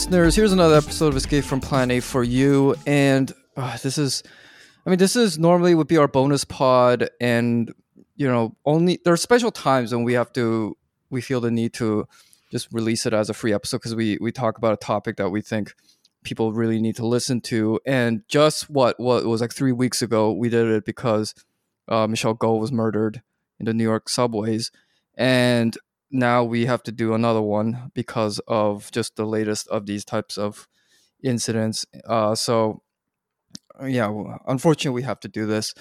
Listeners, here's another episode of Escape from Planet A for you. And uh, this is, I mean, this is normally would be our bonus pod. And, you know, only there are special times when we have to, we feel the need to just release it as a free episode because we, we talk about a topic that we think people really need to listen to. And just what, what was like three weeks ago, we did it because uh, Michelle Go was murdered in the New York subways. And now we have to do another one because of just the latest of these types of incidents. Uh, so, yeah, unfortunately, we have to do this.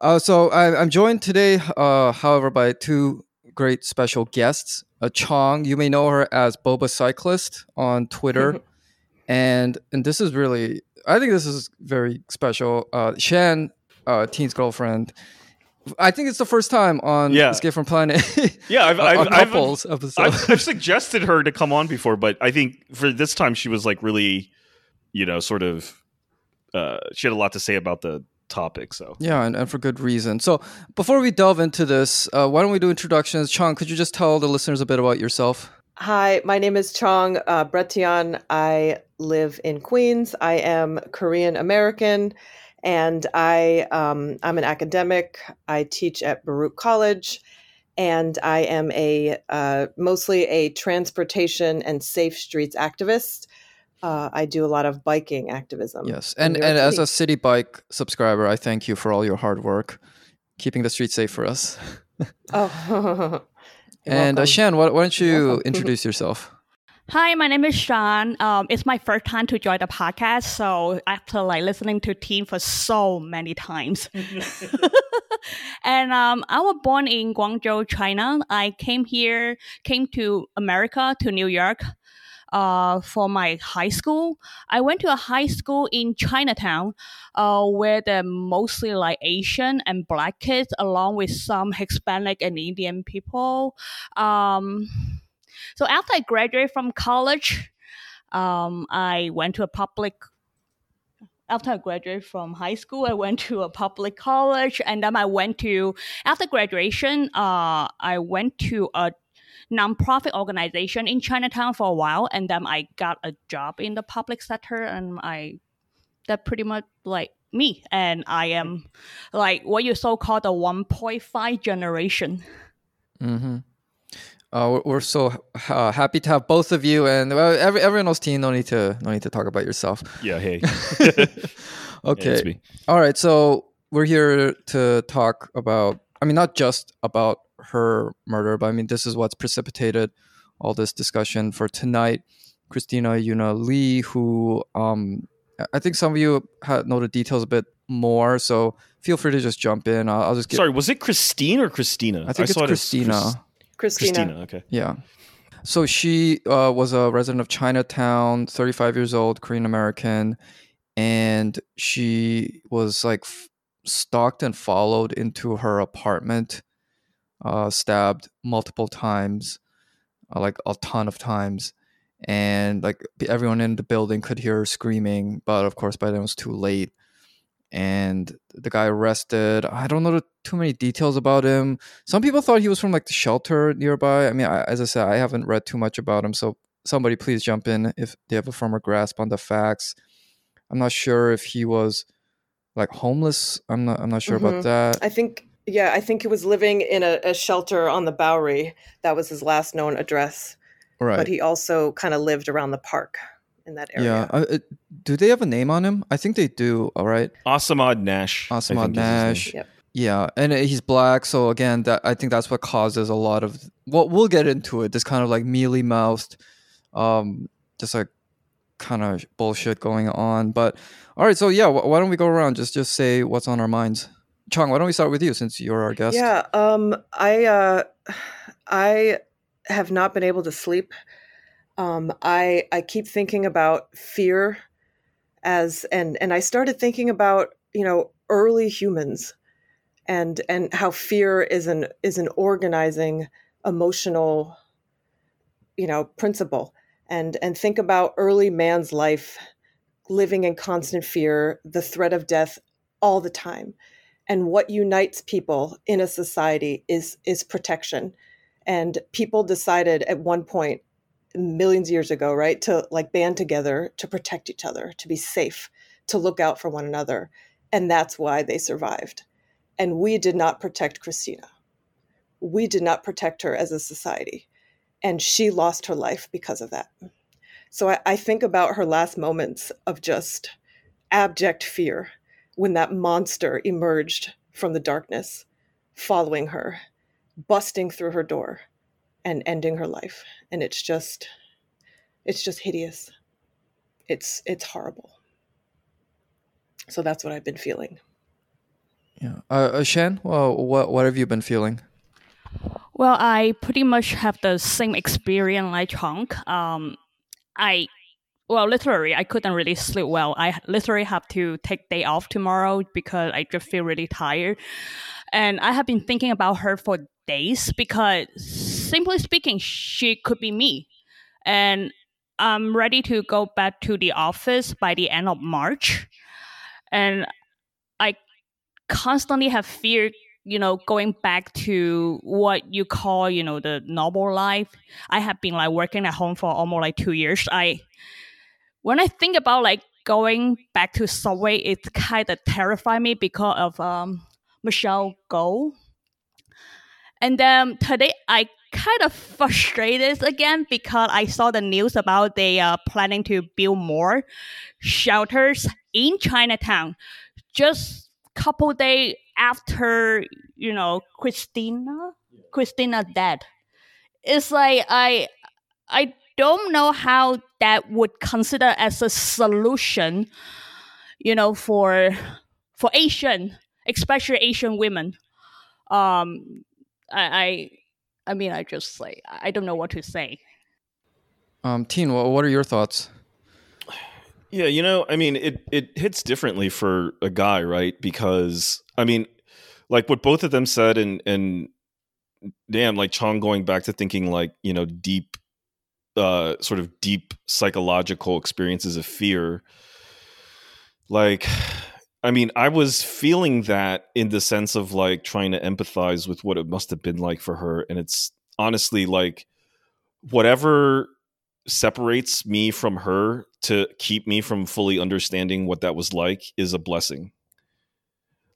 Uh, so I, am joined today, uh, however, by two great special guests. Uh, Chong, you may know her as Boba Cyclist on Twitter, and and this is really, I think this is very special. Uh, Shan, uh, Teen's girlfriend, I think it's the first time on yeah. Escape from Planet. yeah, I've, I've, couples I've, I've, I've, suggested her to come on before, but I think for this time she was like really, you know, sort of. Uh, she had a lot to say about the topic. So yeah, and, and for good reason. So before we delve into this, uh, why don't we do introductions? Chong, could you just tell the listeners a bit about yourself? Hi, my name is Chong uh, Brettian. I live in Queens. I am Korean American and I um, I'm an academic. I teach at Baruch College, and I am a uh, mostly a transportation and safe streets activist. Uh, I do a lot of biking activism. Yes, and and as a Citi Bike subscriber, I thank you for all your hard work, keeping the streets safe for us. oh. and uh, Shan, why, why don't you introduce yourself? Hi, my name is Sean. Um, it's my first time to join the podcast. So after like listening to Team for so many times, and um, I was born in Guangzhou, China. I came here, came to America, to New York, uh, for my high school. I went to a high school in Chinatown, uh, where they're mostly like Asian and black kids, along with some Hispanic and Indian people. Um, so after I graduated from college, um, I went to a public. After I graduated from high school, I went to a public college, and then I went to after graduation. Uh, I went to a nonprofit organization in Chinatown for a while, and then I got a job in the public sector, and I that pretty much like me, and I am like what you so called the 1.5 generation. Mm-hmm. Uh, we're, so uh, happy to have both of you, and well, every, everyone else team. No need to no need to talk about yourself. Yeah. Hey. okay. Yeah, All right. So we're here to talk about. I mean, not just about her murder, but I mean, this is what's precipitated all this discussion for tonight. Christina Yuna Lee, who um, I think some of you know the details a bit more, so feel free to just jump in. I'll, I'll just get. Sorry, was it Christine or Christina? I think I it's Christina. It Christina. Christina, okay. Yeah. So she uh, was a resident of Chinatown, 35 years old, Korean American, and she was like f- stalked and followed into her apartment, uh, stabbed multiple times, uh, like a ton of times. And like everyone in the building could hear her screaming, but of course by then it was too late and the guy arrested. I don't know too many details about him. Some people thought he was from like the shelter nearby. I mean, I, as I said, I haven't read too much about him, so somebody please jump in if they have a firmer grasp on the facts. I'm not sure if he was like homeless. I'm not. I'm not sure mm-hmm. about that. I think. Yeah, I think he was living in a, a shelter on the Bowery. That was his last known address. Right. But he also kind of lived around the park in that area. Yeah. Uh, do they have a name on him? I think they do. All right. Assamad Nash. Assamad Nash. Yep. Yeah, and he's black, so again, that I think that's what causes a lot of. Well, we'll get into it. This kind of like mealy mouthed, um, just like kind of bullshit going on. But all right, so yeah, wh- why don't we go around just just say what's on our minds? Chong, why don't we start with you since you're our guest? Yeah, um, I uh, I have not been able to sleep um, I I keep thinking about fear as and and I started thinking about you know early humans and and how fear is an is an organizing emotional you know principle. And and think about early man's life living in constant fear the threat of death all the time. And what unites people in a society is is protection. And people decided at one point millions of years ago, right? To like band together to protect each other, to be safe, to look out for one another. And that's why they survived. And we did not protect Christina. We did not protect her as a society. And she lost her life because of that. So I, I think about her last moments of just abject fear when that monster emerged from the darkness, following her, busting through her door, and ending her life. And it's just, it's just hideous. It's it's horrible. So that's what I've been feeling. Yeah, uh, uh, Shan, well, what what have you been feeling? Well, I pretty much have the same experience like Chong. Um, I well, literally, I couldn't really sleep well. I literally have to take day off tomorrow because I just feel really tired. And I have been thinking about her for days because, simply speaking, she could be me. And I'm ready to go back to the office by the end of March. And I constantly have fear you know going back to what you call you know the normal life i have been like working at home for almost like two years i when I think about like going back to Subway, it kind of terrified me because of um, Michelle Go. And then today I kind of frustrated again because I saw the news about they are planning to build more shelters in Chinatown. Just couple days after you know Christina, Christina dead. It's like I I don't know how that would consider as a solution, you know, for for Asian, especially Asian women. Um, I, I, I mean, I just like I don't know what to say. Um, Teen, what are your thoughts? Yeah, you know, I mean, it it hits differently for a guy, right? Because I mean, like what both of them said, and and damn, like Chong going back to thinking like you know deep uh, sort of deep psychological experiences of fear. Like, I mean, I was feeling that in the sense of like trying to empathize with what it must have been like for her. And it's honestly like whatever separates me from her to keep me from fully understanding what that was like is a blessing.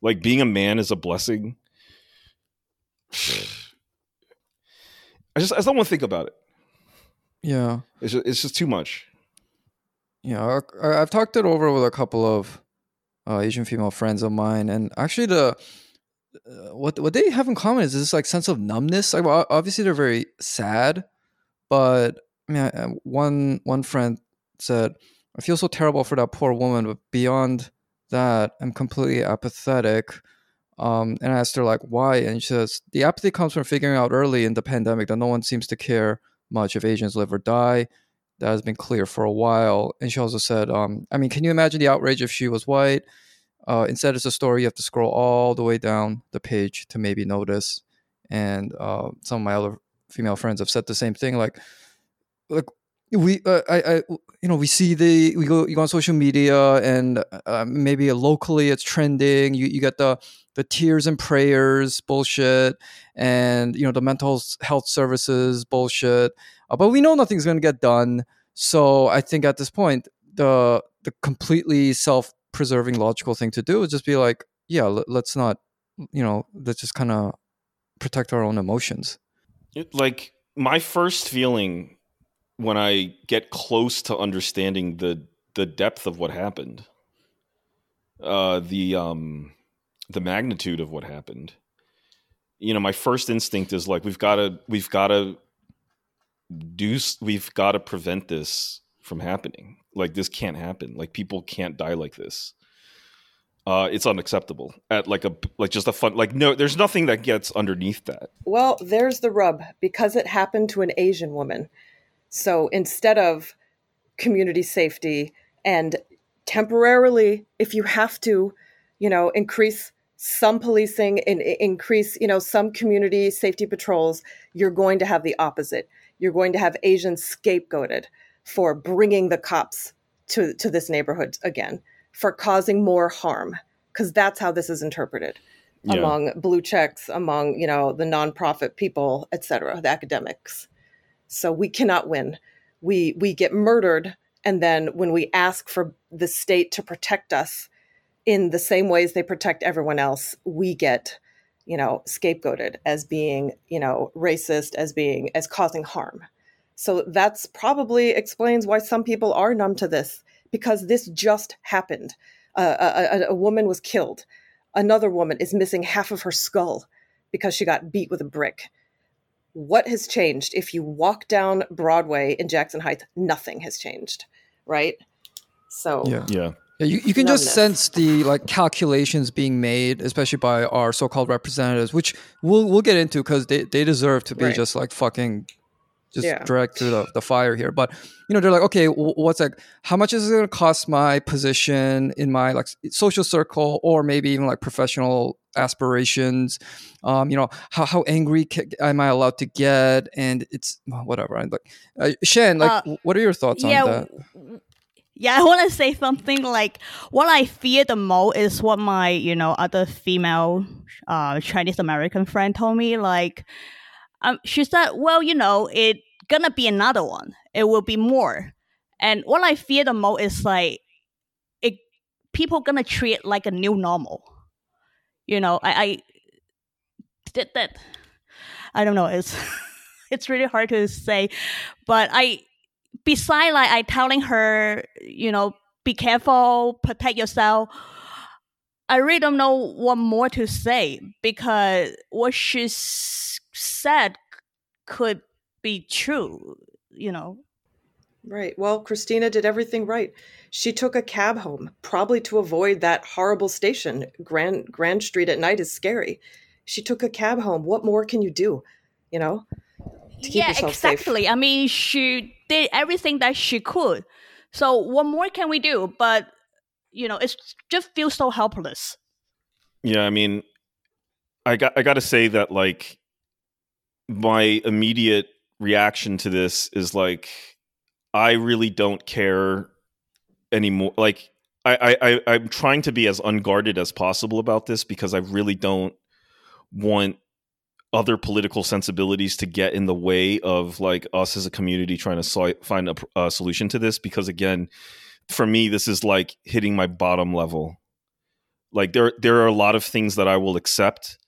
Like being a man is a blessing. I just I just don't want to think about it. Yeah, it's just, it's just too much. Yeah, I, have talked it over with a couple of uh, Asian female friends of mine, and actually the uh, what what they have in common is this like sense of numbness. Like, obviously, they're very sad, but I mean, I, one one friend said, "I feel so terrible for that poor woman, but beyond that, I'm completely apathetic." Um, and I asked her like why, and she says the apathy comes from figuring out early in the pandemic that no one seems to care much if Asians live or die. That has been clear for a while. And she also said, um, I mean, can you imagine the outrage if she was white? Uh, instead, it's a story you have to scroll all the way down the page to maybe notice. And uh, some of my other female friends have said the same thing. Like, like we, uh, I, I, you know, we see the we go you go on social media and uh, maybe locally it's trending. You you get the the tears and prayers bullshit and you know the mental health services bullshit uh, but we know nothing's going to get done. So i think at this point the the completely self-preserving logical thing to do is just be like yeah let, let's not you know let's just kind of protect our own emotions. Like my first feeling when i get close to understanding the the depth of what happened uh the um the magnitude of what happened you know my first instinct is like we've got to we've got to do we've got to prevent this from happening. Like this can't happen. Like people can't die like this. Uh, it's unacceptable. At like a like just a fun like no there's nothing that gets underneath that. Well there's the rub. Because it happened to an asian woman. So instead of community safety and temporarily if you have to you know increase some policing and increase, you know, some community safety patrols, you're going to have the opposite. You're going to have Asians scapegoated for bringing the cops to, to this neighborhood again, for causing more harm, because that's how this is interpreted yeah. among blue checks, among, you know, the nonprofit people, et cetera, the academics. So we cannot win. we we get murdered and then when we ask for the state to protect us in the same ways they protect everyone else we get you know scapegoated as being you know racist as being as causing harm. So that's probably explains why some people are numb to this because this just happened. Uh, a, a, a woman was killed. Another woman is missing half of her skull because she got beat with a brick. What has changed? If you walk down broadway in jackson heights nothing has changed right? So yeah. Yeah yeah, you, you can Numbness. just sense the like calculations being made, especially by our so-called representatives, which we'll we'll get into because they, they deserve to be right. just like fucking just yeah. dragged through the, the fire here. But you know, they're like, okay, what's like, how much is it going to cost my position in my like social circle, or maybe even like professional aspirations? Um, you know, how how angry am I allowed to get? And it's whatever. I'm like, uh, Shan, like, uh, what are your thoughts yeah, on that? Yeah, I want to say something like what I fear the most is what my you know other female uh, Chinese American friend told me. Like, um, she said, well, you know, it gonna be another one. It will be more. And what I fear the most is like, it people gonna treat it like a new normal. You know, I, I did that. I don't know. It's it's really hard to say, but I beside like I telling her, you know, be careful, protect yourself. I really don't know what more to say because what she said could be true, you know. Right. Well, Christina did everything right. She took a cab home, probably to avoid that horrible station. Grand Grand Street at night is scary. She took a cab home. What more can you do? You know? Yeah, exactly. Safe. I mean, she did everything that she could. So what more can we do? But you know, it just feels so helpless. Yeah, I mean, I got I got to say that like my immediate reaction to this is like I really don't care anymore. Like I I I'm trying to be as unguarded as possible about this because I really don't want other political sensibilities to get in the way of like us as a community trying to so- find a, a, solution to this because again for me this is like hitting my bottom level. Like there there are a lot of things that I will accept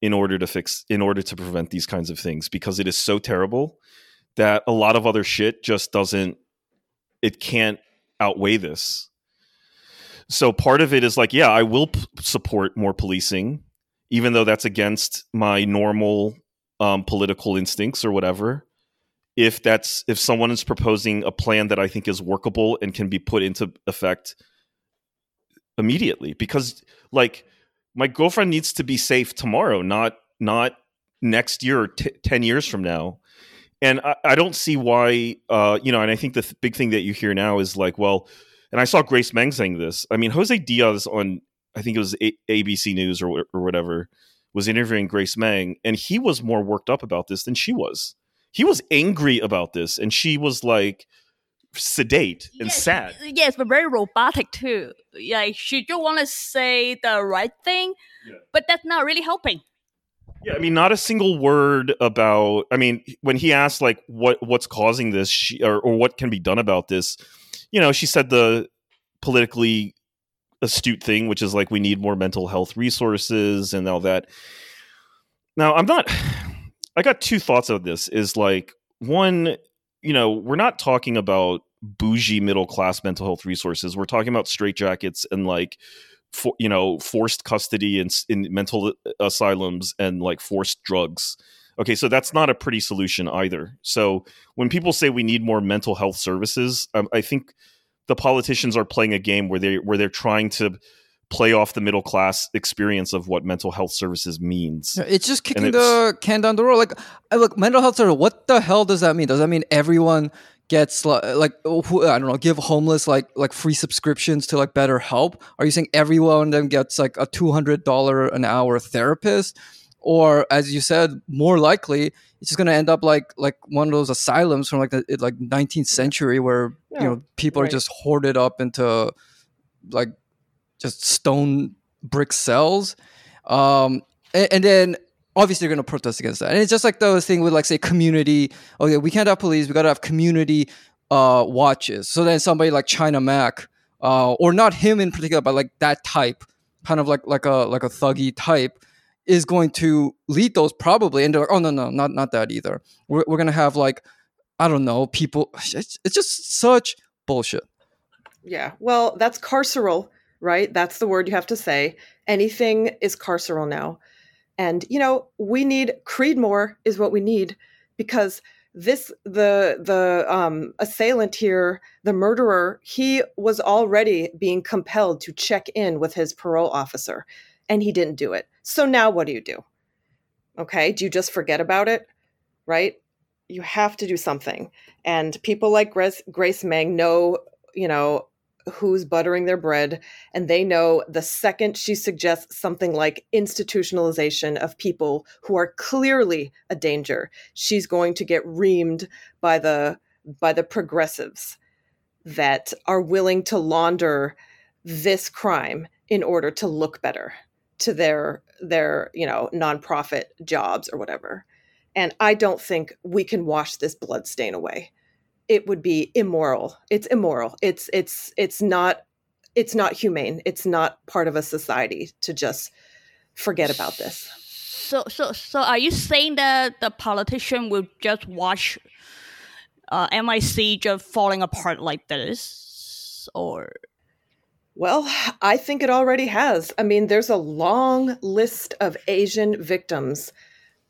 in order to fix in order to prevent these kinds of things because it is so terrible that a lot of other shit just doesn't it can't outweigh this. So part of it is like yeah I will p- support more policing even though that's against my normal um, political instincts or whatever if that's if someone is proposing a plan that i think is workable and can be put into effect immediately because like my girlfriend needs to be safe tomorrow not not next year or t- 10 years from now. And I, I don't see why uh, you know and i think the th- big thing that you hear now is like well and i saw grace meng saying this i mean jose diaz on I think it was A- ABC News or or whatever was interviewing Grace Meng, and he was more worked up about this than she was. He was angry about this, and she was like sedate and yes, sad. Yes, but very robotic too. Like she just want to say the right thing, yeah. but that's not really helping. Yeah, I mean, not a single word about. I mean, when he asked like what what's causing this, she, or or what can be done about this, you know, she said the politically astute thing, which is like we need more mental health resources and all that. Now, I'm not. I got two thoughts of this. Is like one, you know, we're not talking about bougie middle class mental health resources. We're talking about straitjackets and like, for, you know, forced custody in, in mental asylums and like forced drugs. Okay, so that's not a pretty solution either. So when people say we need more mental health services, um, I think the politicians are playing a game where they where they're trying to play off the middle class experience of what mental health services means. It's just kicking it's, the can down the road. Like, look, mental health service. What the hell does that mean? Does that mean everyone gets like who, I don't know, give homeless like like free subscriptions to like Better Help? Are you saying everyone then gets like a two hundred dollar an hour therapist? Or as you said, more likely it's just going to end up like like one of those asylums from like the like 19th century where yeah, you know people right. are just hoarded up into like just stone brick cells um and, and then obviously they're going to protest against that and it's just like the thing with like say community okay we can't have police we got to have community uh, watches. So then somebody like China Mac, uh, or not him in particular, but like that type, kind of like like a like a thuggy type, is going to lead those probably. They're oh no no not not that either. We're we're gonna have like I don't know people. It's, it's just such bullshit. Yeah, well, that's carceral, right? That's the word you have to say. Anything is carceral now. And, you know, we need Creedmoor is what we need because this the the um, assailant here, the murderer, he was already being compelled to check in with his parole officer, and he didn't do it. So now what do you do? Okay, do you just forget about it? Right? You have to do something. And people like Grace, Grace Meng know, you know, who's buttering their bread and they know the second she suggests something like institutionalization of people who are clearly a danger she's going to get reamed by the by the progressives that are willing to launder this crime in order to look better to their their you know nonprofit jobs or whatever and i don't think we can wash this blood stain away it would be immoral. It's immoral. It's it's it's not it's not humane. It's not part of a society to just forget about this. So so so are you saying that the politician will just watch uh, MIC just falling apart like this or well, I think it already has. I mean, there's a long list of Asian victims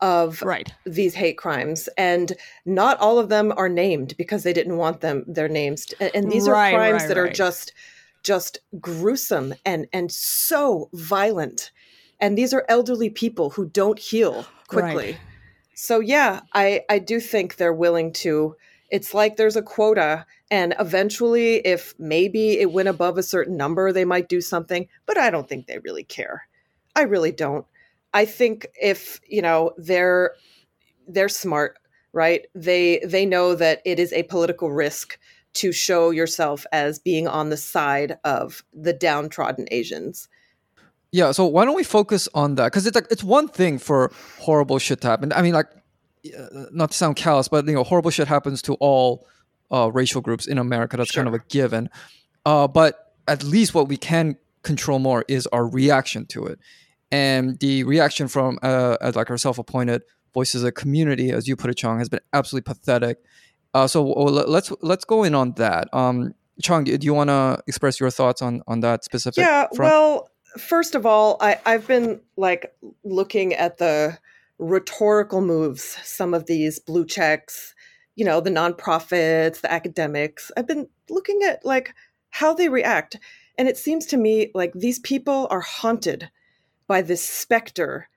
of right. these hate crimes and not all of them are named because they didn't want them their names to, and these right, are crimes right, that are just just gruesome and and so violent and these are elderly people who don't heal quickly so yeah i i do think they're willing to it's like there's a quota and eventually if maybe it went above a certain number they might do something but i don't think they really care i really don't I think if you know they're they're smart, right? They they know that it is a political risk to show yourself as being on the side of the downtrodden Asians. Yeah, so why don't we focus on that? Because it's like it's one thing for horrible shit to happen. I mean, like, not to sound callous, but you know, horrible shit happens to all uh, racial groups in America. That's sure. kind of a given. Uh, but at least what we can control more is our reaction to it and the reaction from uh, like our self-appointed voices of community, as you put it, Chong, has been absolutely pathetic. Uh, so let's let's go in on that. Um, Chong, do you want to express your thoughts on on that specific? Yeah. Front? Well, first of all, I, I've been like looking at the rhetorical moves. Some of these blue checks, you know, the nonprofits, the academics. I've been looking at like how they react, and it seems to me like these people are haunted by this specter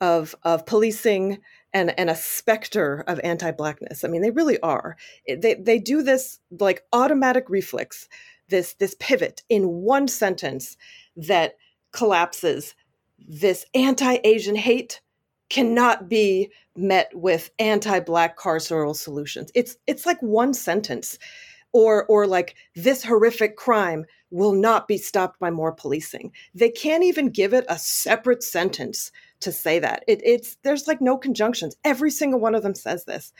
of of policing and and a specter of anti-blackness. I mean, they really are. Eh, they they do this like automatic reflex, this this pivot in one sentence that collapses. This anti-Asian hate cannot be met with anti-black carceral solutions. It's it's like one sentence or or like this horrific crime will not be stopped by more policing. They can't even give it a separate sentence to say that. It, it's there's like no conjunctions. Every single one of them says this.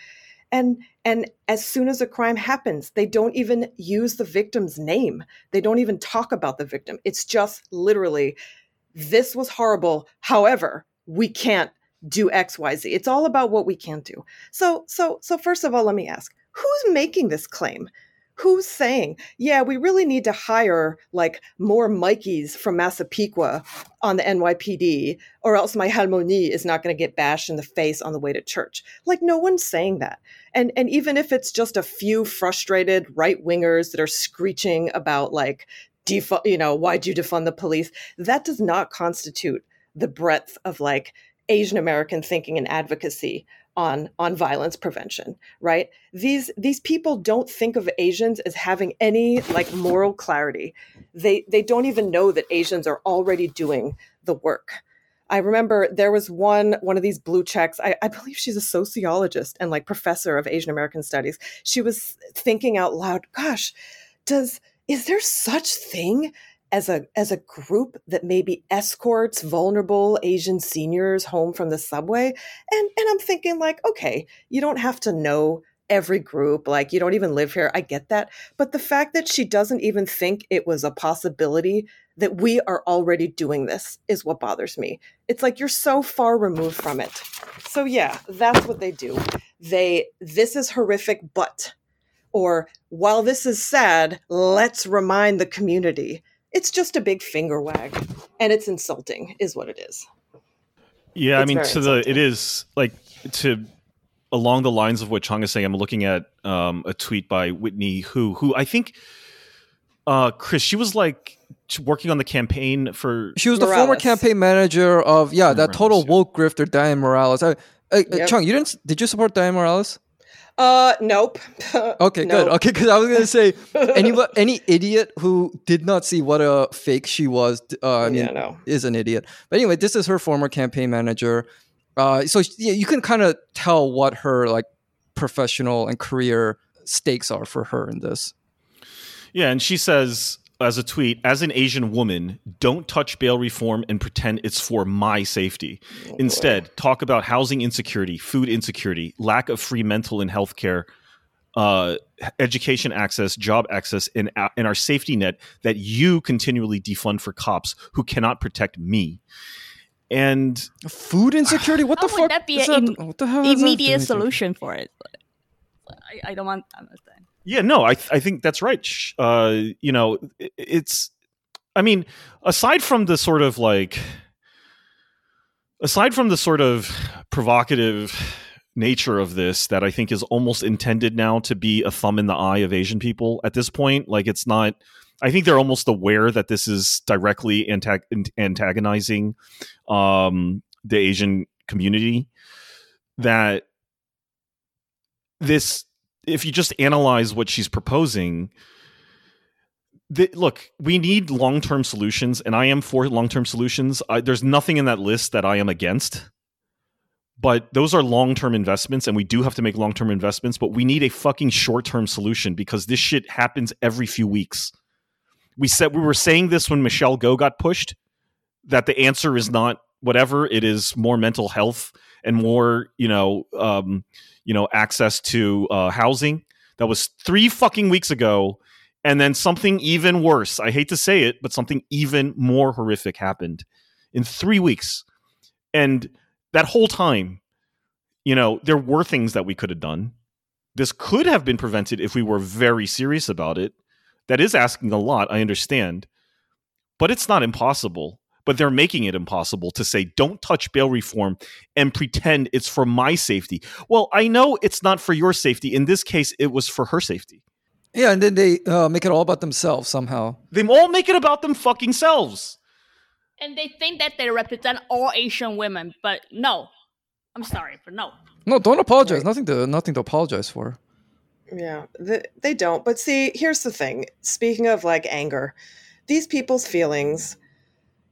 And and as soon as a crime happens, they don't even use the victim's name. They don't even talk about the victim. It's just literally this was horrible. However, we can't do XYZ. It's all about what we can't do. So so so first of all, let me ask, who's making this claim? who's saying, yeah, we really need to hire like more Mikeys from Massapequa on the NYPD, or else my halmoni is not going to get bashed in the face on the way to church. Like no one's saying that. And and even if it's just a few frustrated right wingers that are screeching about like defu- you know, why'd you defund the police, that does not constitute the breadth of like Asian American thinking and advocacy on on violence prevention right? These these people don't think of asians as having any like moral clarity. They they don't even know that asians are already doing the work. I remember there was one one of these blue checks I, I believe she's a sociologist and like professor of asian american studies. She was thinking out loud gosh does is there such thing as a as a group that maybe escorts vulnerable Asian seniors home from the subway. And and I'm thinking like, okay, you don't have to know every group. Like, you don't even live here. I get that. But the fact that she doesn't even think it was a possibility that we are already doing this is what bothers me. It's like you're so far removed from it. So, yeah, that's what they do. They, this is horrific, but, or while this is sad, let's remind the community. It's just a big finger wag and it's insulting, is what it is. Yeah, it's I mean, to the, it is like to along the lines of what Chang is saying, I'm looking at um, a tweet by Whitney who who I think, uh, Chris, she was like working on the campaign for. She was Morales. the former campaign manager of yeah that total woke grifter Dianne Morales. I, uh, yep. Chang, you didn't? Did you support Dianne Morales? Uh, nope. okay, nope. good. Okay, because I was gonna say any any idiot who did not see what a fake she was, uh, I mean, yeah, no. is an idiot. But anyway, this is her former campaign manager. Uh, so yeah, you can kind of tell what her like professional and career stakes are for her in this. Yeah, and she says as a tweet, as an Asian woman, don't touch bail reform and pretend it's for my safety. Oh, Instead, talk about housing insecurity, food insecurity, lack of free mental and health care, uh, education access, job access, and, uh, and our safety net that you continually defund for cops who cannot protect me and food insecurity. What the fuck? Would that be an what the hell immediate solution for it? I, I don't want to understand. Yeah, no, I I think that's right. Uh, you know, it's. I mean, aside from the sort of like, aside from the sort of provocative nature of this that I think is almost intended now to be a thumb in the eye of Asian people at this point. Like it's not I think they're almost aware that this is directly antag- antagonizing um, the Asian community. That this, if you just analyze what she's proposing, the, look, we need long term solutions, and I am for long term solutions. I, there's nothing in that list that I am against but those are long-term investments and we do have to make long-term investments but we need a fucking short-term solution because this shit happens every few weeks we said we were saying this when Michelle Go got pushed that the answer is not whatever it is more mental health and more you know um, you know access to uh, housing. That was three fucking weeks ago. And then something even worse i hate to say it but something even more horrific happened in three weeks. And that whole time you know there were things that we could have done. This could have been prevented if we were very serious about it. That is asking a lot, I understand. But it's not impossible. But they're making it impossible to say, don't touch bail reform and pretend it's for my safety. Well, I know it's not for your safety. In this case, it was for her safety. Yeah, and then they uh, make it all about themselves somehow. They all make it about them fucking selves. And they think that they represent all Asian women, but no. I'm sorry, but no. No, don't apologize. Right. Nothing to nothing to apologize for. Yeah, the, they don't. But see, here's the thing. Speaking of like anger, these people's feelings,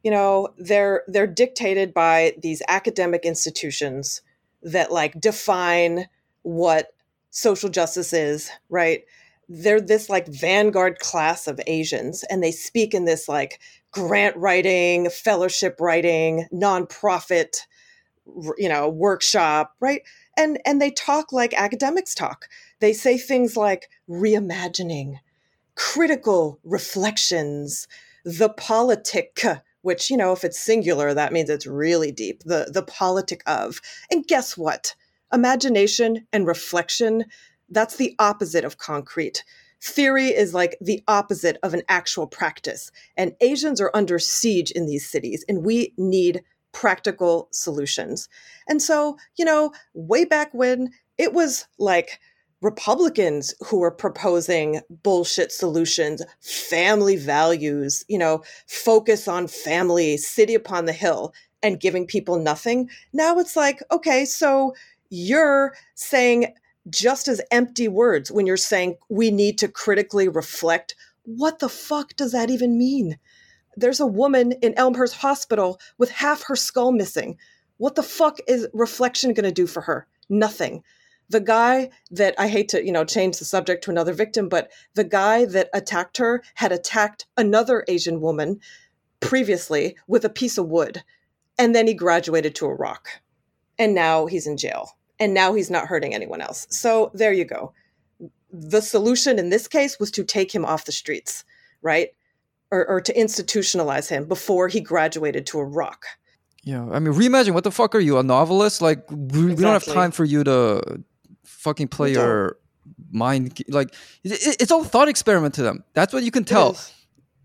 you know, they're they're dictated by these academic institutions that like define what social justice is, right? They're this like vanguard class of Asians and they speak in this like grant writing, fellowship writing, nonprofit you know, workshop, right? And and they talk like academics talk they say things like reimagining, critical reflections, the politic, which, you know, if it's singular, that means it's really deep, the, the politic of. And guess what? Imagination and reflection, that's the opposite of concrete. Theory is like the opposite of an actual practice. And Asians are under siege in these cities, and we need practical solutions. And so, you know, way back when it was like Republicans who are proposing bullshit solutions, family values, you know, focus on family, city upon the hill, and giving people nothing. Now it's like, okay, so you're saying just as empty words when you're saying we need to critically reflect. What the fuck does that even mean? There's a woman in Elmhurst Hospital with half her skull missing. What the fuck is reflection going to do for her? Nothing the guy that I hate to, you know, change the subject to another victim, but the guy that attacked her had attacked another Asian woman previously with a piece of wood. And then he graduated to a rock. And now he's in jail. and now he's not hurting anyone else. So there you go. The solution in this case was to take him off the streets, right? Or, or to institutionalize him before he graduated to a rock. Yeah, I mean, reimagine. What the fuck are you, a novelist? Like, we, exactly. we don't have time for you to fucking play your mind. Like, it, it's all thought experiment to them. That's what you can tell.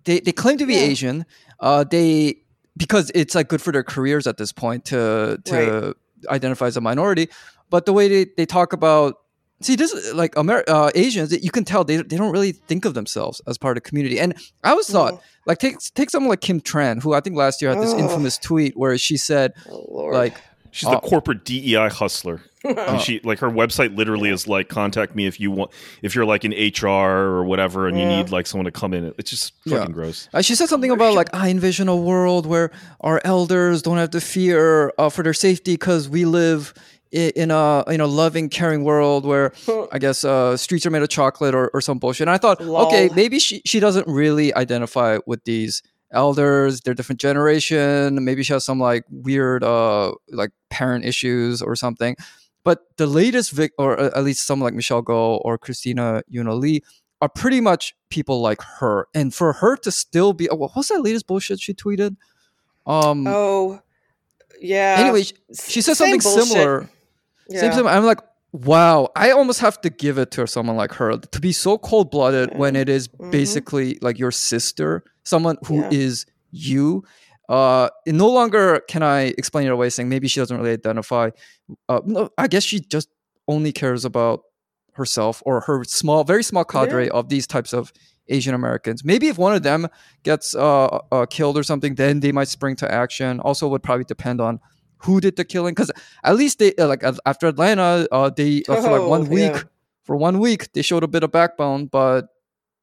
They they claim to be yeah. Asian. Uh, they because it's like good for their careers at this point to to right. identify as a minority. But the way they, they talk about see this like Amer- uh, Asians, you can tell they, they don't really think of themselves as part of community. And I always thought mm. like take take someone like Kim Tran, who I think last year had this oh. infamous tweet where she said oh, like she's uh, the corporate DEI hustler. and she like her website literally is like contact me if you want if you're like in HR or whatever and yeah. you need like someone to come in. It's just fucking yeah. gross. Uh, she said something about like I envision a world where our elders don't have to fear uh, for their safety because we live in a you know loving caring world where i guess uh, streets are made of chocolate or, or some bullshit and i thought Lol. okay maybe she, she doesn't really identify with these elders they're different generation maybe she has some like weird uh like parent issues or something. But the latest vic or at least someone like michelle Go or christina yuna lee are pretty much people like her. And for her to still be oh, was that latest bullshit she tweeted? Um oh yeah. anyway she, she said something bullshit. similar. Yeah. Same time, I'm like, wow, I almost have to give it to someone like her to be so cold blooded when it is mm-hmm. basically like your sister, someone who yeah. is you. Uh, no longer can I explain it away saying maybe she doesn't really identify. Uh, no, I guess she just only cares about herself or her small, very small cadre yeah. of these types of Asian Americans. Maybe if one of them gets uh, uh, killed or something, then they might spring to action. Also, would probably depend on who did the killing because at least they uh, like after Atlanta, uh, they uh, for like one oh, week yeah. for one week they showed a bit of backbone, but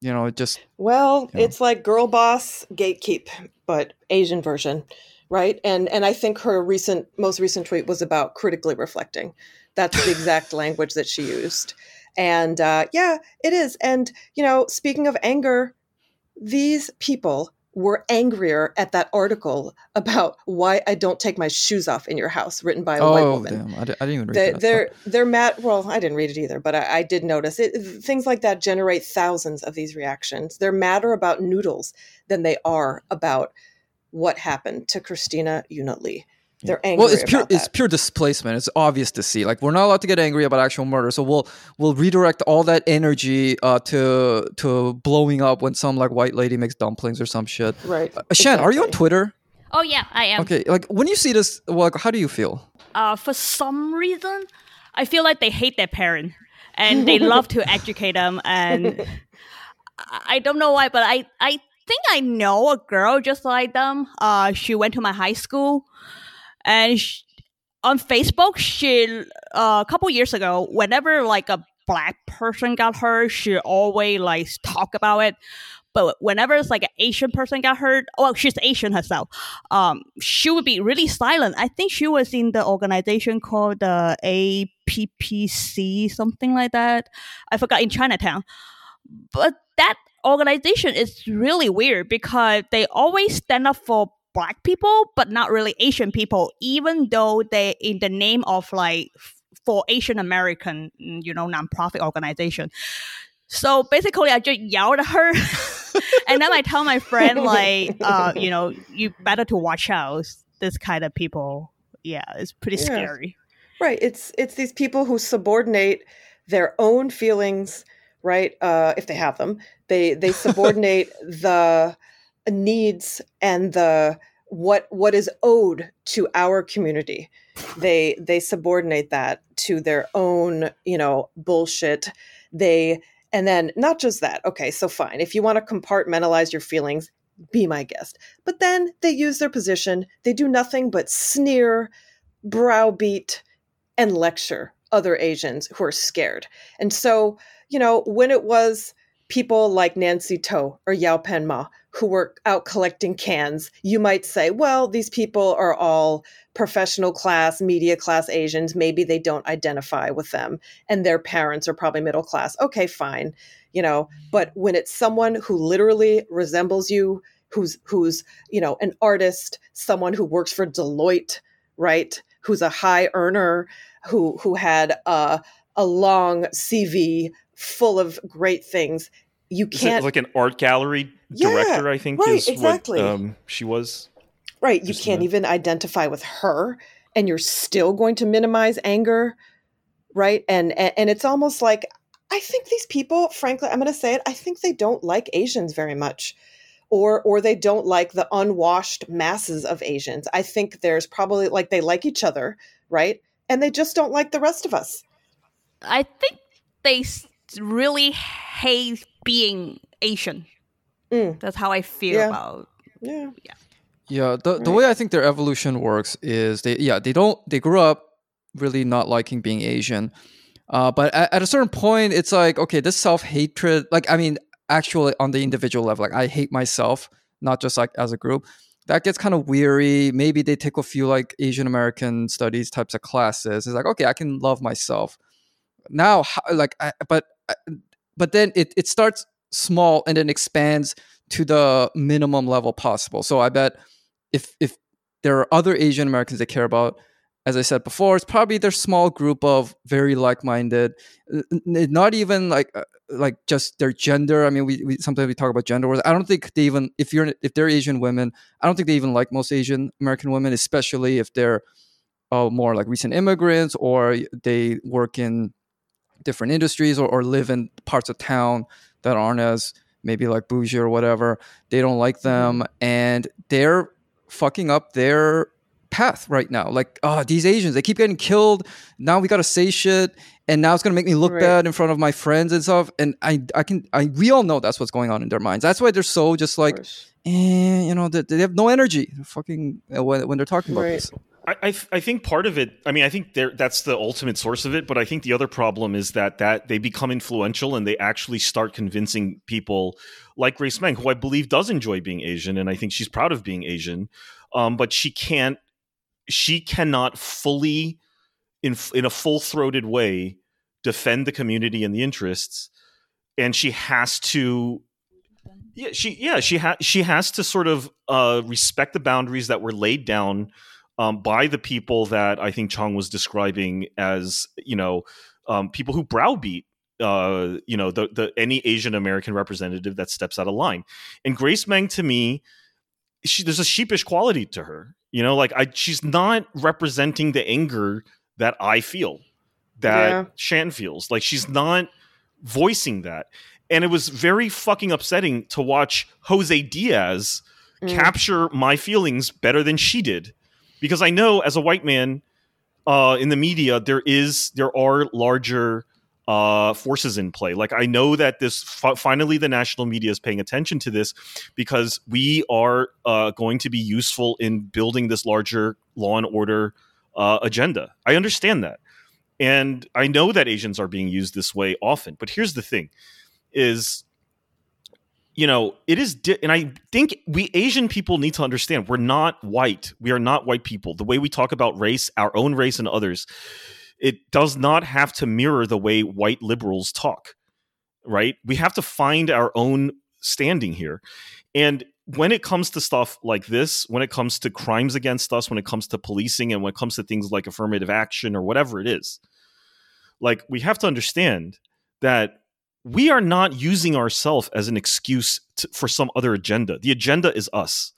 you know it just well, you know. it's like girl boss gatekeep, but Asian version, right? And and I think her recent most recent tweet was about critically reflecting. That's the exact language that she used. And uh, yeah, it is. And you know, speaking of anger, these people were angrier at that article about why I don't take my shoes off in your house, written by a oh, white woman. Damn. I, didn't even read they, that. They're they're mad. Well, I didn't read it either, but I, I did notice it. Things like that generate thousands of these reactions. They're madder about noodles than they are about what happened to Christina Yuna Lee. They're angry. Well, it's pure it's pure displacement. It's obvious to see. Like we're not allowed to get angry about actual murder, so we'll we'll redirect all that energy uh, to to blowing up when some like white lady makes dumplings or some shit. Right. Uh, Shan, exactly. are you on Twitter? Oh yeah, I am. Okay, like when you see this, well, like, how do you feel? Uh, for some reason, I feel like they hate their parent and they love to educate them, and I don't know why, but I I think I know a girl just like them. Uh, she went to my high school and she, on Facebook, she uh, a couple years ago, whenever like a black person got hurt, she always like talk about it. But whenever it's like an Asian person got hurt, well, she's Asian herself. Um, she would be really silent. I think she was in the organization called the APPC, something like that. I forgot in Chinatown. But that organization is really weird because they always stand up for black people, but not really Asian people, even though they in the name of like for Asian American, you know, nonprofit organization. So basically, I just yelled at her, and then I tell my friend like, uh, you know, you better to watch out this kind of people. Yeah, it's pretty yeah. scary. Right. It's it's these people who subordinate their own feelings, right? Uh, if they have them, they they subordinate the needs and the what what is owed to our community. They they subordinate that to their own you know bullshit. They and then not just that okay so fine if you want to compartmentalize your feelings be my guest. But then they use their position they do nothing but sneer browbeat and lecture other asians who are scared. And so you know when it was people like Nancy To or Yao Pen Ma who were out collecting cans, you might say, well, these people are all professional class, media class Asians. Maybe they don't identify with them and their parents are probably middle class. Okay, fine. You know, but when it's someone who literally resembles you, who's who's, you know, an artist, someone who works for Deloitte, right? who's a high earner who who had a a long CV full of great things. You can't like an art gallery director. Yeah, I think right, is exactly. what um, she was. Right, you can't even identify with her, and you're still going to minimize anger, right? And and, and it's almost like I think these people, frankly, I'm going to say it. I think they don't like Asians very much or or they don't like the unwashed masses of Asians. I think there's probably like they like each other, right? And they just don't like the rest of us. I think they really hate being Asian. Mm. That's how I feel yeah. about. Yeah. Yeah. Yeah, the, right. the way I think their evolution works is they yeah, they don't they grew up really not liking being Asian. Uh, but at, at, a certain point, it's like, okay, this self hatred, like, I mean, actually on the individual level like i hate myself not just like as a group that gets kind of weary maybe they take a few like asian american studies types of classes it's like okay i can love myself now like I, but but then it, it starts small and then expands to the minimum level possible so i bet if if there are other asian americans they care about as I said before, it's probably their small group of very like-minded, not even like uh, like just their gender. I mean, we, we sometimes we talk about gender wars. I don't think they even if you're if they're Asian women, I don't think they even like most Asian American women, especially if they're uh, more like recent immigrants or they work in different industries or, or live in parts of town that aren't as maybe like bougie or whatever. They don't like them, mm-hmm. and they're fucking up their path right now. Like, oh, these Asians, they keep getting killed. Now we gotta say shit, and now it's gonna make me look right. bad in front of my friends and stuff. And I, I can, I, we all know that's what's going on in their minds. That's why they're so just like, eh, you know, they, they, have no energy, fucking uh, when, when, they're talking about right. this. I, I, think part of it. I mean, I think that's the ultimate source of it. But I think the other problem is that that they become influential and they actually start convincing people like Grace Meng, who I believe does enjoy being Asian, and I think she's proud of being Asian. Um, but she can't she cannot fully in in a full-throated way defend the community and the interests and she has to yeah she yeah she has she has to sort of uh, respect the boundaries that were laid down um, by the people that I think Chong was describing as you know um, people who browbeat uh, you know the the any Asian American representative that steps out of line and Grace Meng to me she, there's a sheepish quality to her you know, like I she's not representing the anger that I feel, that yeah. Shan feels. Like she's not voicing that. And it was very fucking upsetting to watch Jose Diaz mm. capture my feelings better than she did. Because I know as a white man uh, in the media, there is there are larger uh, forces in play. Like I know that this finally the national media is paying attention to this because we are uh, going to be useful in building this larger law and order uh, agenda. I understand that, and I know that Asians are being used this way often. But here's the thing: is you know it is di- and i think we asian people need to understand we're not white. We are not white people. The way we talk about race our own race and others it does not have to mirror the way white liberals talk right? We have to find our own standing here. And when it comes to stuff like this when it comes to crimes against us when it comes to policing and when it comes to things like affirmative action or whatever it is like we have to understand that we are not using ourselves as an excuse to, for some other agenda the agenda is us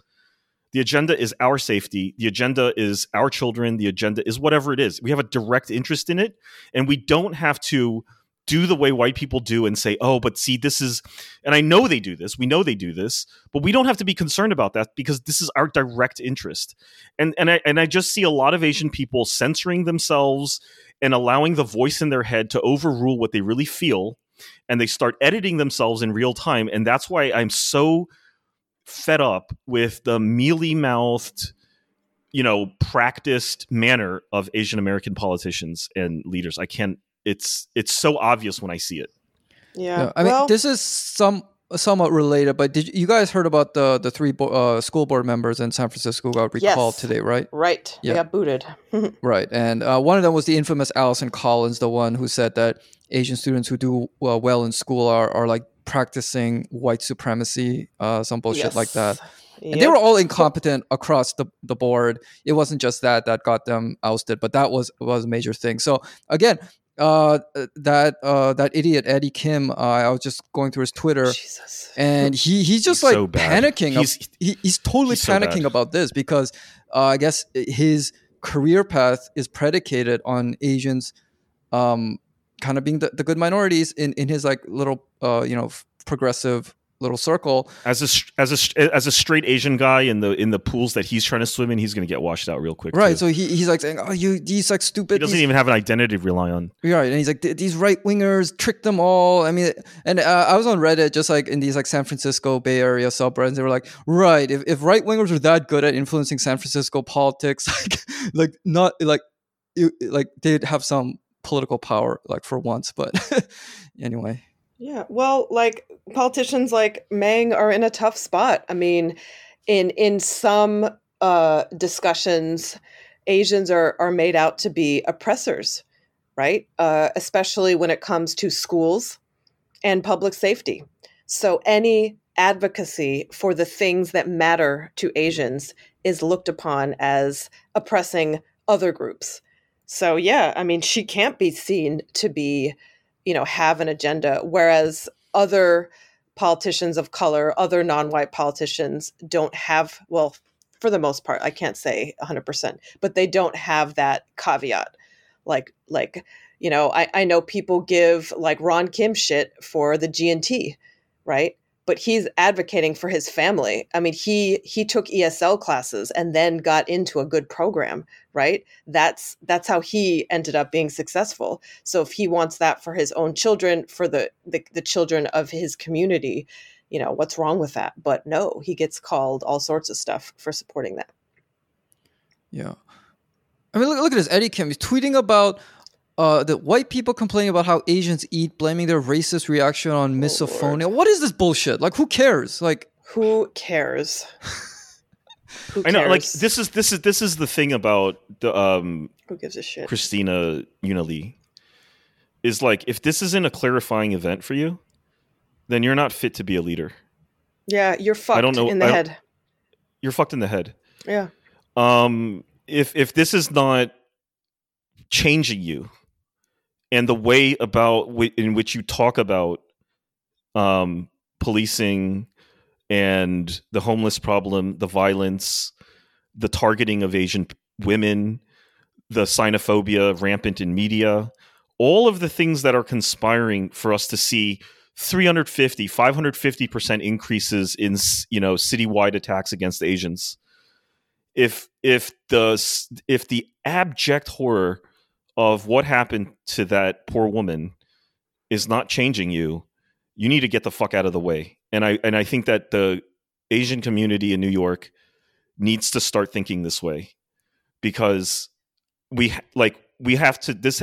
the agenda is our safety. The agenda is our children. The agenda is whatever it is. We have a direct interest in it, and we don't have to do the way white people do and say, "Oh, but see, this is," and I know they do this. We know they do this, but we don't have to be concerned about that because this is our direct interest. And and I and I just see a lot of Asian people censoring themselves and allowing the voice in their head to overrule what they really feel, and they start editing themselves in real time. And that's why I'm so fed up with the mealy mouthed, you know, practiced manner of Asian American politicians and leaders. I can't. It's it's so obvious when I see it. Yeah, yeah I mean, this is some somewhat related, but did you guys heard about the the three bo- uh, school board members in San Francisco got recalled yes. today, right? Right. Yeah. They got booted. right, and uh, one of them was the infamous Allison Collins, the one who said that Asian students who do uh, well in school are are like practicing white supremacy, uh, some bullshit Yes. like that. Yep. And they were all incompetent across the, the board. It wasn't just that that got them ousted, but that was was a major thing. So again, uh, that uh, that idiot Eddie Kim, uh, I was just going through his Twitter, Jesus. and he he's just He's like so panicking. He's- he, he's totally he's panicking bad. about this because uh, I guess his career path is predicated on Asians, um, kind of being the, the good minorities in in his like little uh, you know progressive little circle. As a as a as a straight Asian guy in the in the pools that he's trying to swim in, he's going to get washed out real quick. Right. too. So he, he's like saying, "Oh, you these like stupid." he doesn't these- even have an identity to rely on. Right, and he's like, these right wingers tricked them all. I mean, and uh, I was on Reddit, just like in these like San Francisco Bay Area subreddits. They were like, right, if, if right wingers are that good at influencing San Francisco politics, like, like not like, like they'd have some political power, like for once. But anyway, Yeah, well, like politicians like Meng are in a tough spot. I mean, in in some uh, discussions, Asians are are made out to be oppressors, right? Uh, especially when it comes to schools and public safety. So any advocacy for the things that matter to Asians is looked upon as oppressing other groups. So yeah, I mean, she can't be seen to be you know have an agenda whereas other politicians of color other non-white politicians don't have well for the most part i can't say 100% but they don't have that caveat. Like like you know i, I know people give like ron kim shit for the g&t right? But he's advocating for his family. I mean he he took esl classes and then got into a good program right that's that's how he ended up being successful so if he wants that for his own children, for the, the the children of his community, you know, what's wrong with that? But no, he gets called all sorts of stuff for supporting that. yeah. I mean, look, look at this. Eddie Kim. He's tweeting about uh, the white people complaining about how Asians eat, blaming their racist reaction on misophonia. What is this bullshit? Like, who cares? Like, Who cares? I know, like this is this is this is the thing about the um Who gives a shit? Christina Yuna Lee is like if this isn't a clarifying event for you, then you're not fit to be a leader. Yeah, you're fucked I don't know- in the I head. You're fucked in the head. Yeah. Um, if if this is not changing you, and the way about w- in which you talk about um, policing and the homeless problem, the violence, the targeting of Asian women, the xenophobia rampant in media, all of the things that are conspiring for us to see 350 550% increases in you know citywide attacks against Asians. If if the if the abject horror of what happened to that poor woman is not changing you you need to get the fuck out of the way and i and i think that the asian community in new york needs to start thinking this way because we like we have to this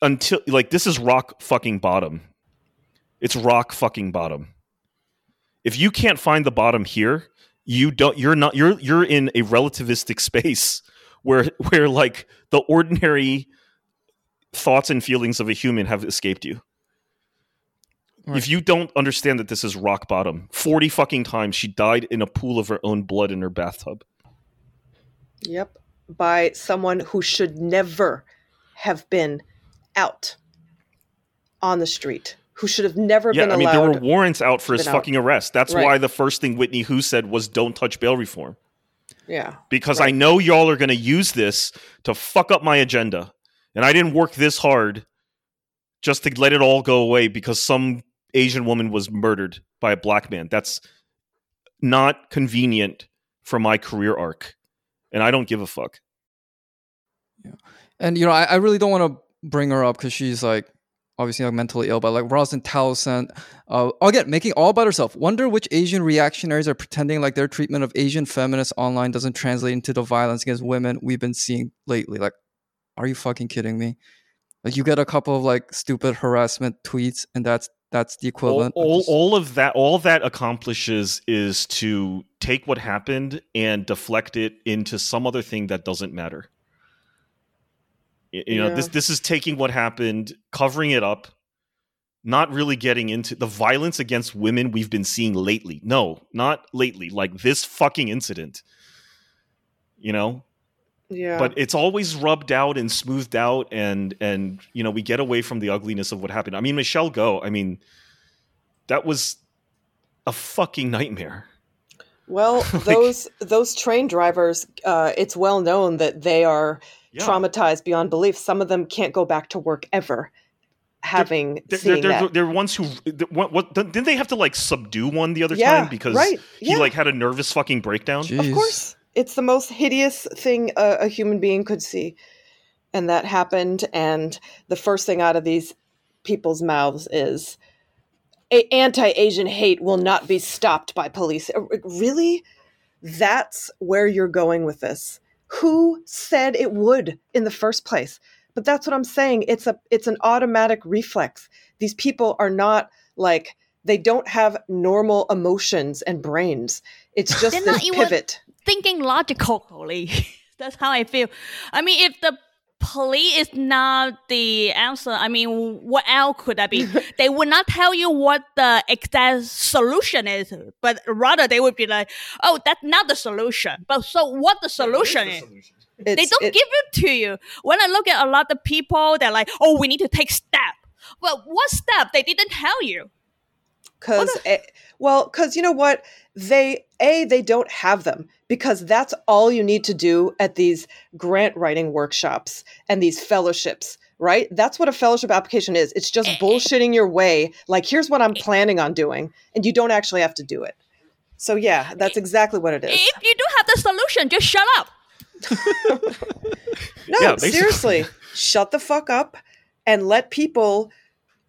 until like this is rock fucking bottom. It's rock fucking bottom. If you can't find the bottom here you don't you're not you're you're in a relativistic space where where like the ordinary thoughts and feelings of a human have escaped you Right. if you don't understand that this is rock bottom 40 fucking times she died in a pool of her own blood in her bathtub Yep. By someone who should never have been out on the street, who should have never been allowed. yeah been i mean there were warrants out for his out. fucking arrest that's Right. why the first thing Whitney Hu said was don't touch bail reform yeah. because I know y'all are going to use this to fuck up my agenda. And I didn't work this hard just to let it all go away because some Asian woman was murdered by a black man. That's not convenient for my career arc. And I don't give a fuck. Yeah. and you know, I, I really don't want to bring her up because she's like obviously like mentally ill, but like Rosalind Townsend, uh, again, making all about herself. Wonder which Asian reactionaries are pretending like their treatment of Asian feminists online doesn't translate into the violence against women we've been seeing lately. Like, are you fucking kidding me? Like, you get a couple of like stupid harassment tweets, and that's that's the All, equivalent. of all, just- all of that, all that accomplishes is to take what happened and deflect it into some other thing that doesn't matter. Y- You know, this this is taking what happened, covering it up, not really getting into the violence against women we've been seeing lately. No, not lately, like this fucking incident. You know? Yeah. But it's always rubbed out and smoothed out and and you know, we get away from the ugliness of what happened. I mean, Michelle Go, I mean, that was a fucking nightmare. Well, like, those those train drivers, uh, it's well known that they are yeah. traumatized beyond belief. Some of them can't go back to work ever having they're, they're, they're, they're, they're, ones who what, what, didn't they have to like subdue one the other yeah, time because right. he yeah. like had a nervous fucking breakdown Jeez. of course it's the most hideous thing a, a, human being could see and that happened and the first thing out of these people's mouths is anti-asian hate will not be stopped by police uh, really that's where you're going with this who said it would in the first place but that's what I'm saying. It's a it's an automatic reflex. These people are not like they don't have normal emotions and brains. It's just They're this pivot. Thinking logically. that's how I feel. I mean, if the police is not the answer. I mean, what else could that be? they would not tell you what the exact solution is, but rather they would be like, "Oh, that's not the solution." But so, what the solution is? The solution? It's, they don't it, give it to you. When I look at a lot of people, they're like, "Oh, we need to take step." Well, what step? They didn't tell you. Because, well, because you know what? They a they don't have them because that's all you need to do at these grant writing workshops and these fellowships right? That's what a fellowship application is. It's just eh, eh. bullshitting your way. Like, here's what I'm eh. planning on doing, and you don't actually have to do it. So, yeah, that's exactly what it is. If you do have the solution, just shut up. no, yeah, seriously, shut the fuck up and let people.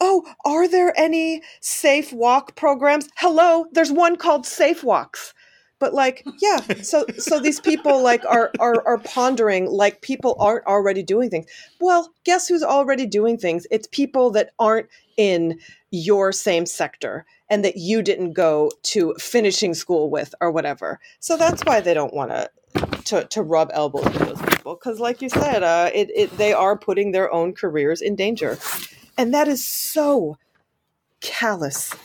Oh, are there any safe walk programs? Hello, there's one called Safe Walks. But like, yeah, so so these people like are are are pondering like people aren't already doing things. Well, guess who's already doing things? It's people that aren't in your same sector and that you didn't go to finishing school with or whatever. So that's why they don't want to to, to rub elbows with those people because like you said uh, it, it, they are putting their own careers in danger and that is so callous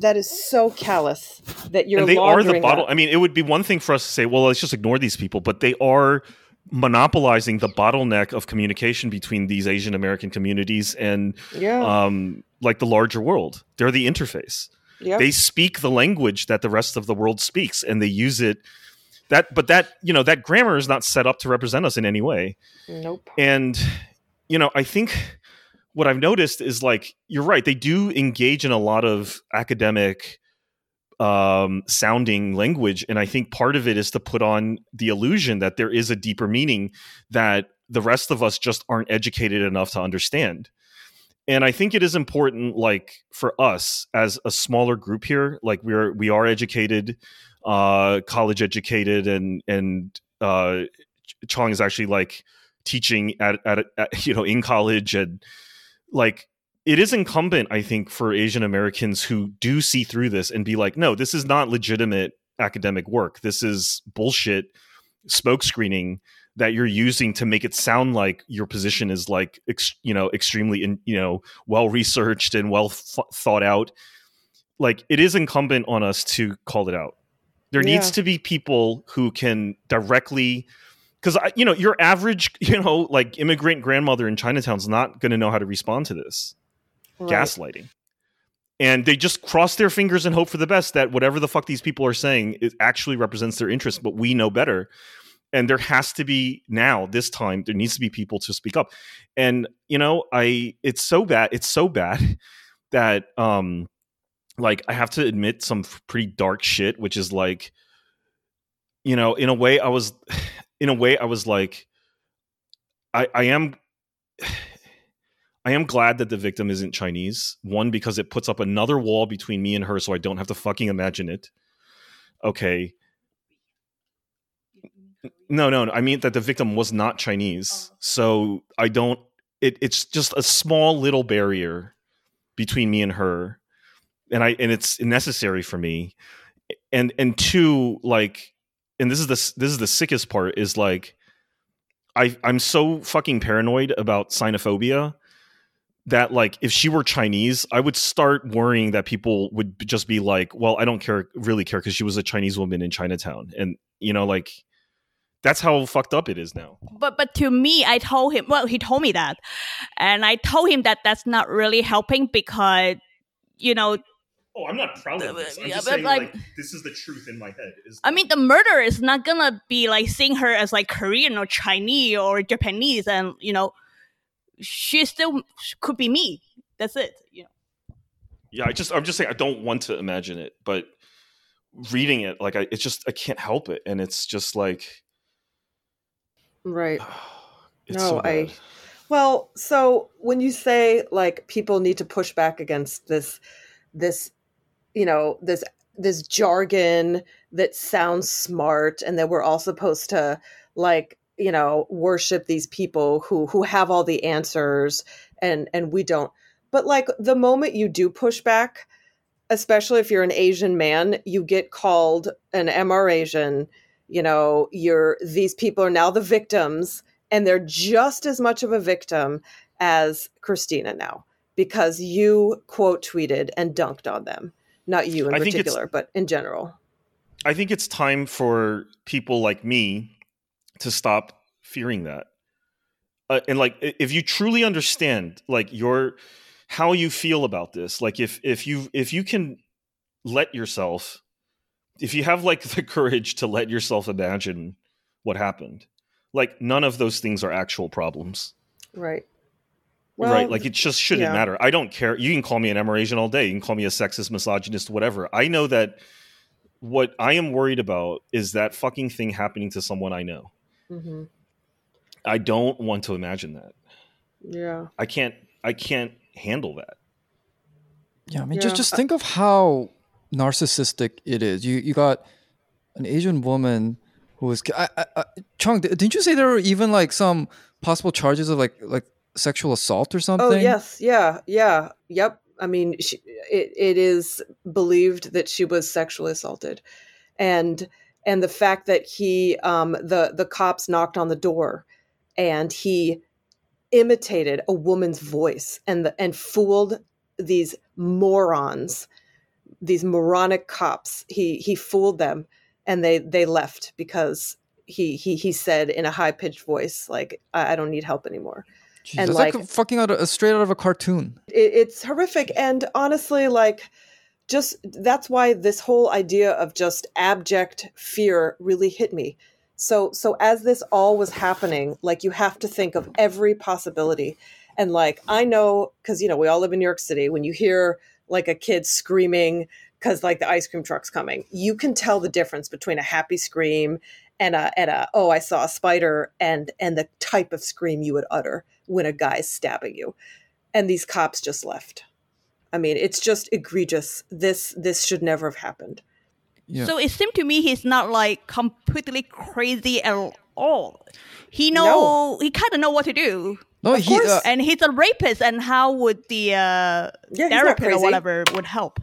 that is so callous that you're and they are the bottle that. i mean it would be one thing for us to say well let's just ignore these people but they are monopolizing the bottleneck of communication between these asian american communities and yeah. um, like the larger world they're the interface yep. they speak the language that the rest of the world speaks and they use it that but that you know that grammar is not set up to represent us in any way nope and you know i think what i've noticed is like you're right they do engage in a lot of academic um sounding language and i think part of it is to put on the illusion that there is a deeper meaning that the rest of us just aren't educated enough to understand. And i think it is important like for us as a smaller group here like we're we are educated uh, college educated, and and uh, Chong is actually like teaching at, at, at you know in college and like it is incumbent i think for asian americans who do see through this and be like no this is not legitimate academic work. This is bullshit smoke screening that you're using to make it sound like your position is like ex, you know extremely in, you know well researched and well th- thought out. Like it is incumbent on us to call it out. There yeah. needs to be people who can directly because you know your average you know like immigrant grandmother in Chinatown's not going to know how to respond to this right. gaslighting. And they just cross their fingers and hope for the best that whatever the fuck these people are saying it actually represents their interests, but we know better. And there has to be now, this time, there needs to be people to speak up. And you know, I it's so bad, it's so bad that um like I have to admit some pretty dark shit, which is like, you know, in a way I was, in a way I was like, I I am. I am glad that the victim isn't Chinese. One, because it puts up another wall between me and her, so I don't have to fucking imagine it. Okay. No, no, no. I mean that the victim was not Chinese, oh. so I don't. It, it's just a small little barrier between me and her and I and it's necessary for me. And and two, like, and this is the this is the sickest part is like, I I'm so fucking paranoid about xenophobia that like if she were Chinese, I would start worrying that people would just be like, "Well, I don't care, really care, because she was a Chinese woman in Chinatown," and you know, like that's how fucked up it is now. But but to me, I told him. Well, he told me that, and I told him that that's not really helping because you know. Oh, I'm not proud of this. I'm just saying, like, like, this is the truth in my head. I mean, the murderer is not gonna be like seeing her as like Korean or Chinese or Japanese, and you know she still could be me. That's it. You know. Yeah, I just I'm just saying I don't want to imagine it, but reading it like I it's just I can't help it, and it's just like right. no, so I. Well, so when you say like people need to push back against this, this, you know, this this jargon that sounds smart, and that we're all supposed to like you know worship these people who who have all the answers and and we don't. But like the moment you do push back especially if you're an asian man you get called an MRAsian you know you're these people are now the victims and they're just as much of a victim as christina now because you quote tweeted and dunked on them not you in I particular but in general i think it's time for people like me to stop fearing that. Uh, and like if you truly understand like your how you feel about this, like if if you if you can let yourself if you have like the courage to let yourself imagine what happened, like none of those things are actual problems. Right. Well, right. Like it just shouldn't yeah. matter. I don't care. You can call me an MRAsian all day. You can call me a sexist, misogynist, whatever. I know that what I am worried about is that fucking thing happening to someone I know. Mm-hmm. I don't want to imagine that. Yeah. I can't I can't handle that. Yeah, I mean yeah. just just think of how narcissistic it is. You you got an Asian woman who was I, I, I, Chung, didn't you say there were even like some possible charges of like like sexual assault or oh, something? Oh yes, yeah, yeah, yep. I mean, she, it it is believed that she was sexually assaulted, and and the fact that he um, the the cops knocked on the door and he imitated a woman's voice and the, and fooled these morons these moronic cops. He he fooled them and they they left because he he he said in a high pitched voice like I, I, don't need help anymore Jeez, and like, like, fucking out of, straight out of a cartoon. It, it's horrific. And honestly like just that's why this whole idea of just abject fear really hit me. So so as this all was happening, like you have to think of every possibility. And like I know cuz you know, we all live in New York City, when you hear like a kid screaming cuz like the ice cream truck's coming, you can tell the difference between a happy scream and a and a oh, I saw a spider and and the type of scream you would utter when a guy's stabbing you. And these cops just left. I mean, it's just egregious. This this should never have happened. Yeah. So it seemed to me he's not like completely crazy at all. He know no. he kind of know what to do. No, of he, uh, and he's a rapist. And how would the uh, yeah, therapist or whatever would help?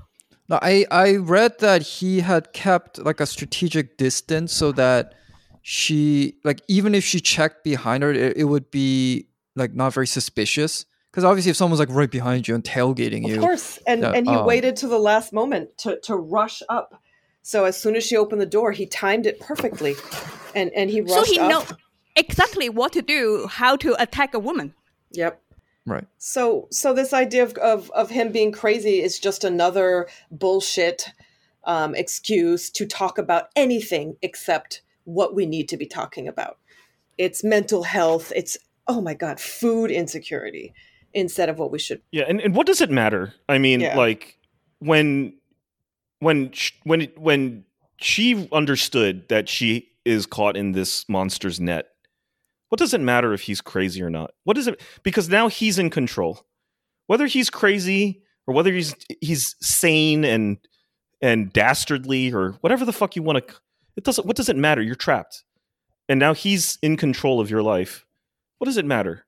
No, I I read that he had kept like a strategic distance so that she like even if she checked behind her, it, it would be like not very suspicious. Because obviously, if someone's like right behind you and tailgating you, of course, and and he um, waited to the last moment to to rush up so as soon as she opened the door, he timed it perfectly, and and he rushed. So he know exactly what to do, how to attack a woman. Yep. Right. So so this idea of of, of him being crazy is just another bullshit um, excuse to talk about anything except what we need to be talking about. It's mental health. It's oh my god, food insecurity instead of what we should. Yeah, and, and what does it matter? I mean, yeah. like when when when when she understood that she is caught in this monster's net what does it matter if he's crazy or not what does it because now he's in control whether he's crazy or whether he's he's sane and and dastardly or whatever the fuck you want to it doesn't what does it matter you're trapped and now he's in control of your life what does it matter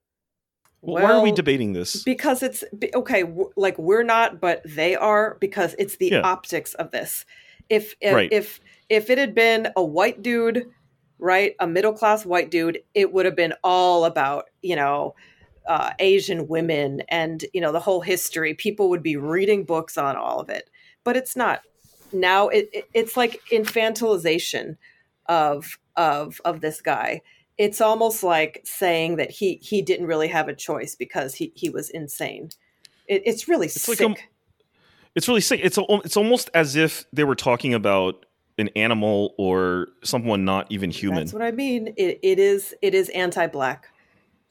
well, Why are we debating this? Because it's okay. Like we're not, but they are because it's the yeah. optics of this. If if, right. if if it had been a white dude, right, a middle class white dude, it would have been all about you know uh, Asian women and you know the whole history. People would be reading books on all of it, but it's not. Now it, it it's like infantilization of of of this guy. It's almost like saying that he he didn't really have a choice because he he was insane. It, it's really it's sick. Like a, it's really sick. It's a, it's almost as if they were talking about an animal or someone not even human. That's what I mean. It, it is it is anti-black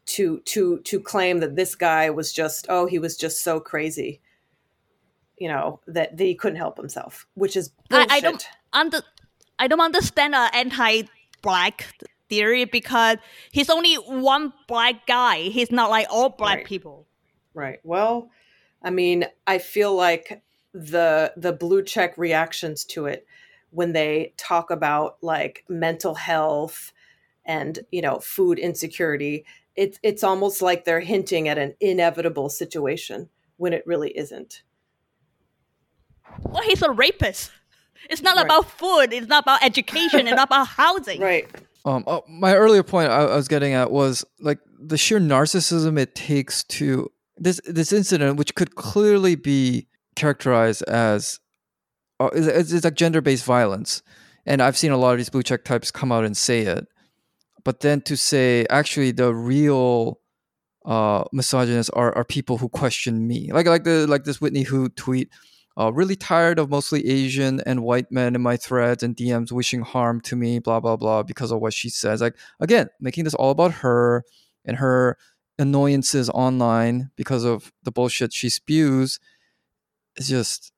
to to to claim that this guy was just oh he was just so crazy you know that, that he couldn't help himself which is bullshit. I, I don't under, I don't understand uh, anti-black theory because he's only one black guy he's not like all black right. people right well I mean I feel like the the blue check reactions to it when they talk about like mental health and you know food insecurity it's it's almost like they're hinting at an inevitable situation when it really isn't. Well, he's a rapist. It's not right. about food. It's not about education. it's not about housing. Right. Um, oh, my earlier point I, I was getting at was like the sheer narcissism it takes to this this incident, which could clearly be characterized as uh, it's, it's like gender based violence, and I've seen a lot of these blue check types come out and say it. But then to say actually the real uh, misogynists are, are people who question me. Like like the like this Whitney who tweet uh, really tired of mostly Asian and white men in my threads and DMs wishing harm to me blah blah blah because of what she says. Like again making this all about her and her annoyances online because of the bullshit she spews is just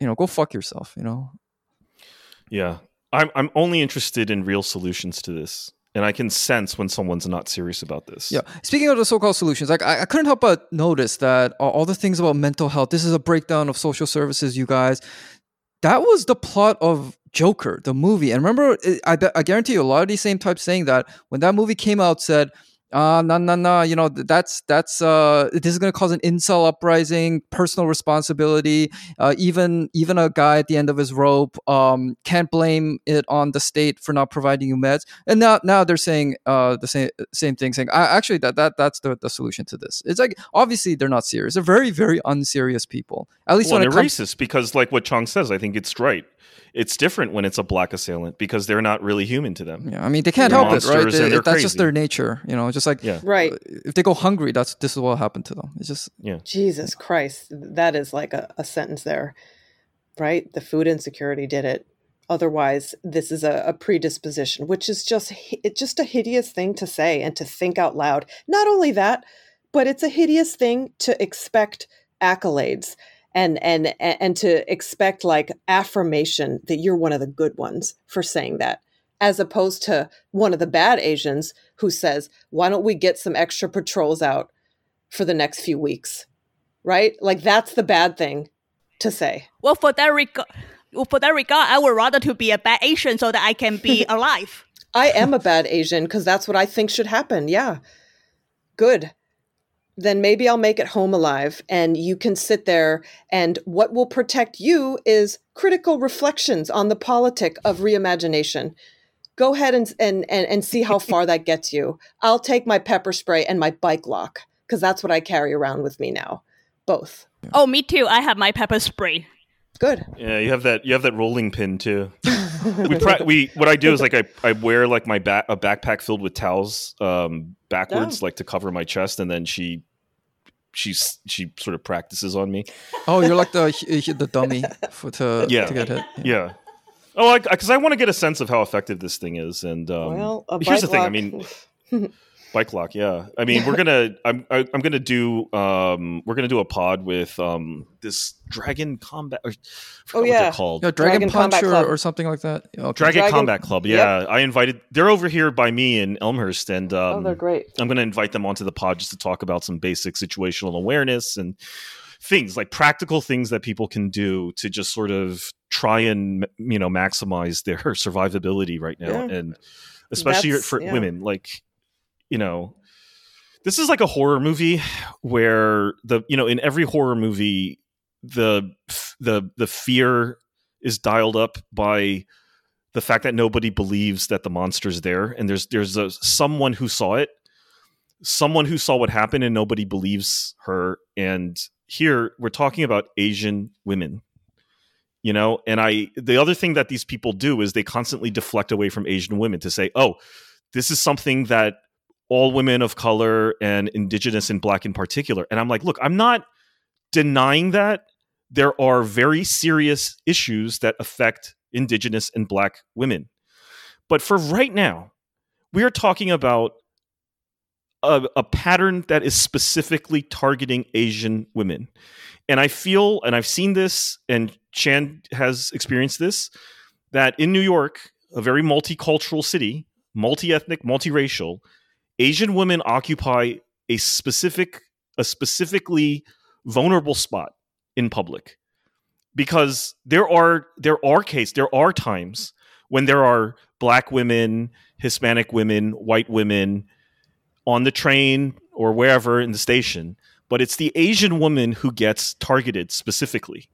you know go fuck yourself you know? Yeah. I'm I'm only interested in real solutions to this and I can sense when someone's not serious about this. Yeah. Speaking of the so-called solutions, like I, I couldn't help but notice that all the things about mental health. This is a breakdown of social services, you guys. That was the plot of Joker, the movie. And remember, I, I guarantee you, a lot of these same types saying that when that movie came out, said uh no no no you know that's that's uh this is going to cause an incel uprising personal responsibility. Uh even even a guy at the end of his rope um can't blame it on the state for not providing you meds. And now now they're saying uh the same same thing saying I, actually that that that's the, the solution to this. It's like obviously they're not serious. They're very very unserious people at least well, when they're comes- racist because like what chong says i think it's right it's different when it's a black assailant because they're not really human to them. Yeah, I mean they can't they're help it, right? They, that's crazy. just their nature, you know. Just like yeah. right. Uh, if they go hungry, that's this is what happened to them. It's just yeah. Jesus Christ, that is like a, a sentence there, right? The food insecurity did it. Otherwise, this is a, a predisposition, which is just it's just a hideous thing to say and to think out loud. Not only that, but it's a hideous thing to expect accolades and and and to expect like affirmation that you're one of the good ones for saying that as opposed to one of the bad asians who says why don't we get some extra patrols out for the next few weeks? Right? Like that's the bad thing to say. Well for that regard for that regard i would rather to be a bad asian so that i can be alive. I am a bad asian because that's what i think should happen. Yeah. Good then maybe I'll make it home alive and you can sit there and what will protect you is critical reflections on the politic of reimagination. Go ahead and and and, and see how far that gets you. I'll take my pepper spray and my bike lock because that's what I carry around with me now. Both. Oh, me too. I have my pepper spray. Good. Yeah, you have that. You have that rolling pin too. we, pra- we what I do is like I, I wear like my back a backpack filled with towels um, backwards, oh. like to cover my chest, and then she she's she sort of practices on me. Oh, you're like the the dummy for to yeah. to get hit. Yeah. yeah. Oh, because I, I, I want to get a sense of how effective this thing is, and um, well, here's the thing. I mean, Bike lock, yeah. I mean, we're gonna. I'm. I, am i am gonna do. Um, we're gonna do a pod with um this Dragon Combat. Or, oh yeah, called yeah, Dragon, Dragon Punch or, or, something like that. Okay. Dragon, Dragon, Combat Club. Yeah, yep. I invited. They're over here by me in Elmhurst, and um, oh, they're great. I'm gonna invite them onto the pod just to talk about some basic situational awareness and things like practical things that people can do to just sort of try and you know maximize their survivability right now, yeah. and especially That's, for yeah. women, like you know this is like a horror movie where the you know in every horror movie the the the fear is dialed up by the fact that nobody believes that the monster's there and there's there's a someone who saw it someone who saw what happened and nobody believes her. And here we're talking about Asian women. You know, and I the other thing that these people do is they constantly deflect away from Asian women to say, "Oh, this is something that all women of color and indigenous and black in particular." And I'm like, "Look, I'm not denying that there are very serious issues that affect indigenous and black women. But for right now, we are talking about a, a, pattern that is specifically targeting Asian women. And I feel, and I've seen this, and Chan has experienced this, that in New York, a very multicultural city, multi ethnic, multiracial, Asian women occupy a specific, a specifically vulnerable spot in public because there are there are cases there are times when there are black women, Hispanic women, white women on the train or wherever in the station, but it's the Asian woman who gets targeted specifically.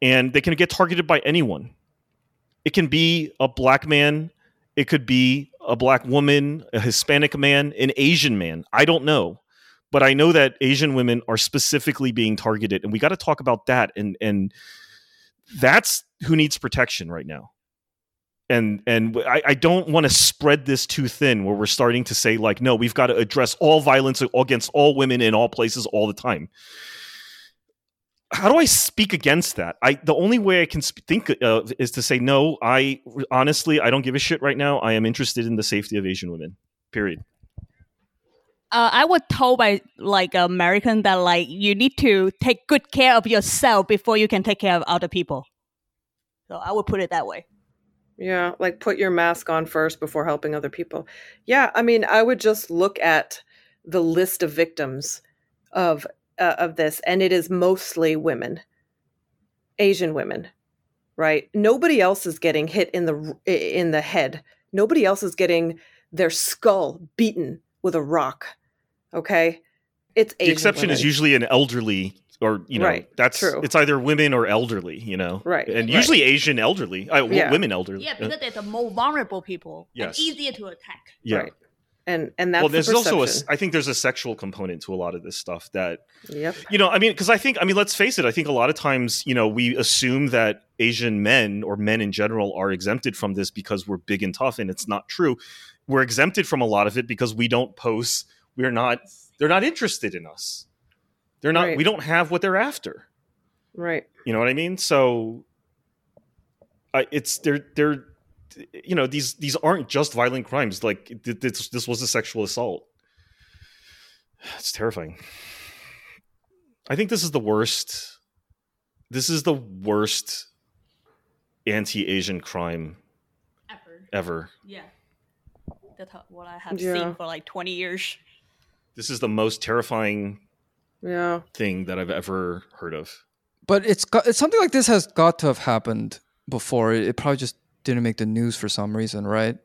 And they can get targeted by anyone. It can be a black man, it could be a black woman, a Hispanic man, an Asian man. I don't know but I know that Asian women are specifically being targeted, and we got to talk about that. And and that's who needs protection right now. And and I, I don't want to spread this too thin, where we're starting to say like, no, we've got to address all violence against all women in all places all the time. How do I speak against that? I the only way I can think uh, is to say no. I honestly I don't give a shit right now. I am interested in the safety of Asian women. Period uh, I was told by like American that like you need to take good care of yourself before you can take care of other people. So I would put it that way. Yeah, like put your mask on first before helping other people. Yeah, I mean, I would just look at the list of victims of uh, of this, and it is mostly women, Asian women, right? Nobody else is getting hit in the in the head. Nobody else is getting their skull beaten with a rock Okay. It's Asian the exception women. is usually an elderly or you know right. that's True. it's either women or elderly you know right and right. usually asian elderly uh, Yeah. women elderly Yeah, because they're the more vulnerable people. Yes. And easier to attack. yeah Right. And and that's well the there's also a i think there's a sexual component to a lot of this stuff that Yep. you know i mean because i think i mean let's face it i think a lot of times you know we assume that asian men or men in general are exempted from this because we're big and tough and it's not true we're exempted from a lot of it because we don't pose we're not they're not interested in us they're not Right. we don't have what they're after Right. you know what i mean so I, it's they're they're you know these these aren't just violent crimes like this this was a sexual assault it's terrifying i think this is the worst this is the worst anti-asian crime Ever. ever Yeah. That's what I have Yeah. seen for like 20 years. this is the most terrifying Yeah. thing that i've ever heard of But it's got it's something like this has got to have happened before. It, it probably just didn't make the news for some reason, right?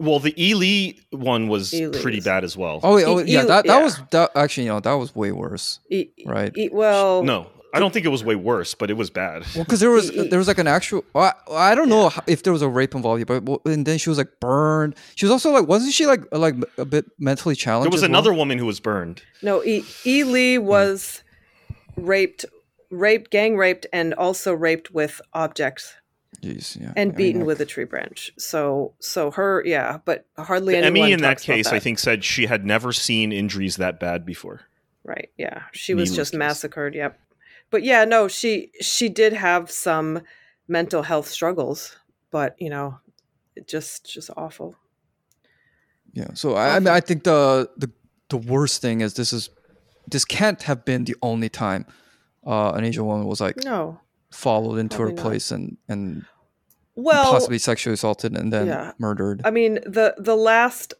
well the ely one was Ely pretty bad as well Oh, wait, oh yeah, e- that that yeah. was that actually, you know, that was way worse. E- Right. e- well. no i don't think it was way worse but it was bad Well, because there was there was like an actual. I, I don't know if there was a rape involved, but and then she was like burned. She was also like, wasn't she like like a bit mentally challenged? there was as well? another woman who was burned No. E. E. Lee was raped, raped, gang raped, and also raped with objects Jeez, yeah, and I mean, beaten like- with a tree branch. So, so her, yeah, but hardly anyone. Emmy in that talks about case, I think, said she had never seen injuries that bad before. Right. Yeah. She was Needless just to say. massacred. Yep. But yeah, no, she she did have some mental health struggles, but you know, it just just awful. Yeah. So I, I mean, I think the the the worst thing is this is this can't have been the only time uh, an Asian woman was like No. followed into her not. place and and Well, possibly sexually assaulted and then yeah. murdered. I mean, the the last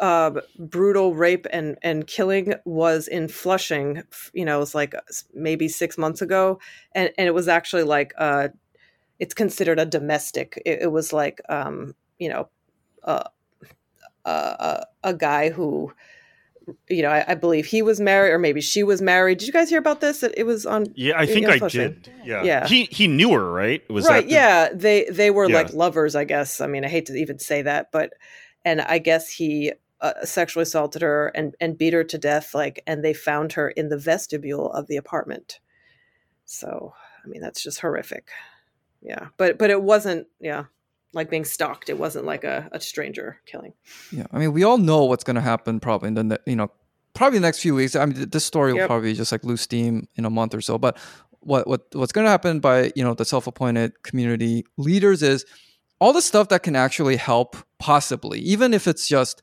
uh, brutal rape and and killing was in Flushing. You know, it was like uh, maybe six months ago, and and it was actually like uh, it's considered a domestic. It, it was like um, you know, uh, uh, a guy who. You know, I, I believe he was married, or maybe she was married. Did you guys hear about this? It, it was on Yeah, I think I did. Yeah. Yeah. He he knew her, right? Was right the- yeah they they were Yeah. like lovers i guess i mean i hate to even say that but and i guess he uh, sexually assaulted her and and beat her to death like and they found her in the vestibule of the apartment so i mean that's just horrific yeah but but it wasn't yeah like being stalked. It wasn't like a, a stranger killing. Yeah i mean we all know what's going to happen probably in the you know probably the next few weeks. I mean this story will yep. probably just like lose steam in a month or so. But what what what's going to happen by you know the self-appointed community leaders is all the stuff that can actually help possibly even if it's just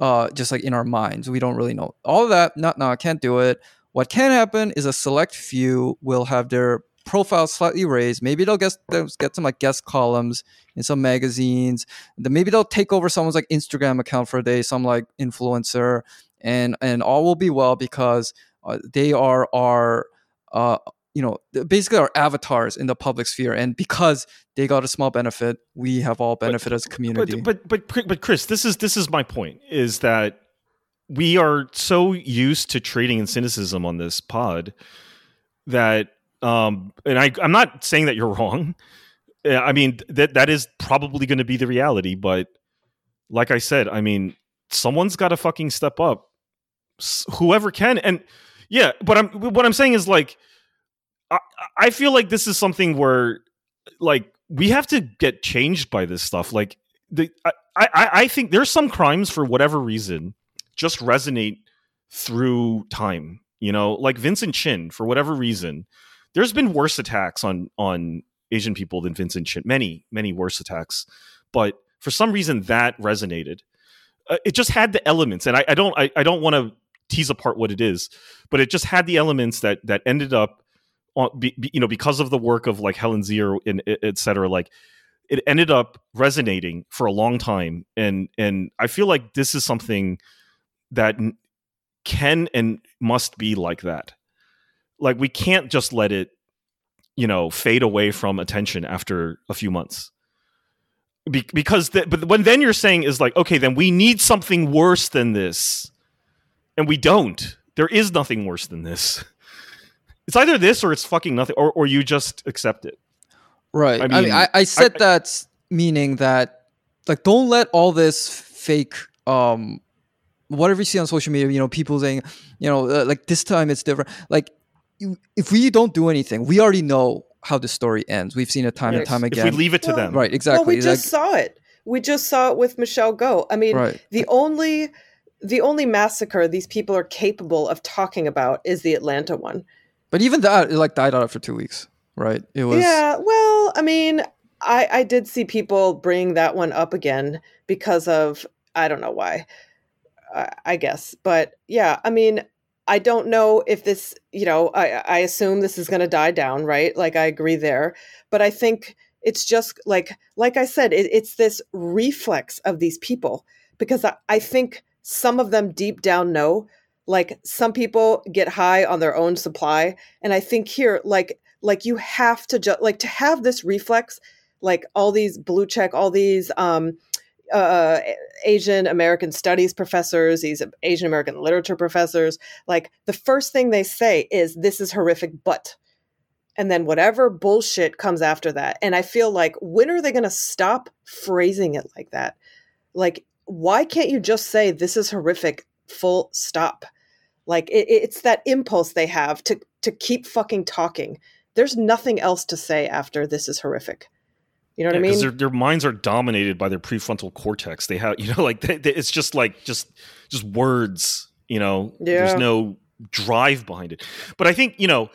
uh just like in our minds. We don't really know. All of that no no i can't do it. What can happen is a select few will have their profile slightly raised. Maybe they'll get they'll get some like guest columns in some magazines. Then maybe they'll take over someone's like instagram account for a day some like influencer. And and all will be well because uh, they are our uh, you know basically our avatars in the public sphere. And because they got a small benefit we have all benefit but, as a community. but, but but but chris this is this is my point is that we are so used to trading in cynicism on this pod that um and i i'm not saying that you're wrong i mean that that is probably going to be the reality but like i said i mean someone's got to fucking step up whoever can and yeah but i'm what i'm saying is like I, I feel like this is something where like we have to get changed by this stuff. Like the I, I, I think there's some crimes for whatever reason just resonate through time. You know, like Vincent Chin, for whatever reason, there's been worse attacks on on Asian people than Vincent Chin. Many, many worse attacks. But for some reason that resonated. Uh, it just had the elements, and I, I don't I, I don't want to tease apart what it is, but it just had the elements that that ended up be, be, you know because of the work of like Helen Zia and et cetera like it ended up resonating for a long time and and I feel like this is something that can and must be like that like we can't just let it you know fade away from attention after a few months be- because the, but when then you're saying is like okay then we need something worse than this and we don't there is nothing worse than this it's either this or it's fucking nothing, or or you just accept it. Right. I mean, I, mean, I, I said I, that meaning that like don't let all this fake um whatever you see on social media, you know, people saying, you know, uh, like this time it's different. Like if we don't do anything, we already know how the story ends. We've seen it time yes. and time again. If we leave it to well, them, right? Exactly. Well, we just like, saw it. We just saw it with Michelle Go. I mean, right. the only the only massacre these people are capable of talking about is the Atlanta one. But even that, it like died out after two weeks, right? It was. Yeah. Well, I mean, I I did see people bring that one up again because of I don't know why. Uh, I guess, but yeah, I mean, I don't know if this, you know, I, I assume this is going to die down, right? Like I agree there, but I think it's just like, like I said, it, it's this reflex of these people because I, I think some of them deep down know like some people get high on their own supply and i think here like like you have to just like to have this reflex like all these blue check all these um uh, Asian American studies professors, these Asian American literature professors, like the first thing they say is, This is horrific, but. And then whatever bullshit comes after that. And I feel like, when are they going to stop phrasing it like that? Like, why can't you just say, This is horrific, full stop? Like it, it's that impulse they have to to keep fucking talking. There's nothing else to say after this is horrific. You know what yeah, I mean? Their, their minds are dominated by their prefrontal cortex. They have, you know, like they, they, it's just like just just words. You know, yeah. there's no drive behind it. But I think you know,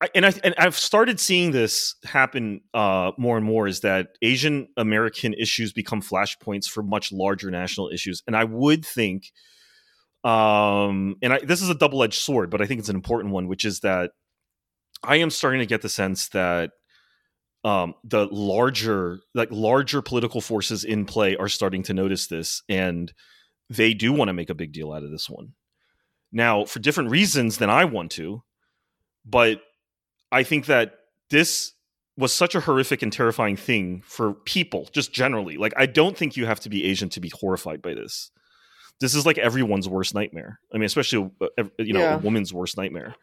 I, and I and I've started seeing this happen uh, more and more. Is that Asian American issues become flashpoints for much larger national issues? And I would think um, and I, this is a double edged sword, but I think it's an important one, which is that I am starting to get the sense that um, the larger, like larger political forces in play are starting to notice this, and they do want to make a big deal out of this one. Now, for different reasons than I want to, but I think that this was such a horrific and terrifying thing for people, just generally. Like, I don't think you have to be Asian to be horrified by this this is like everyone's worst nightmare. I mean, especially uh, you know yeah. a woman's worst nightmare.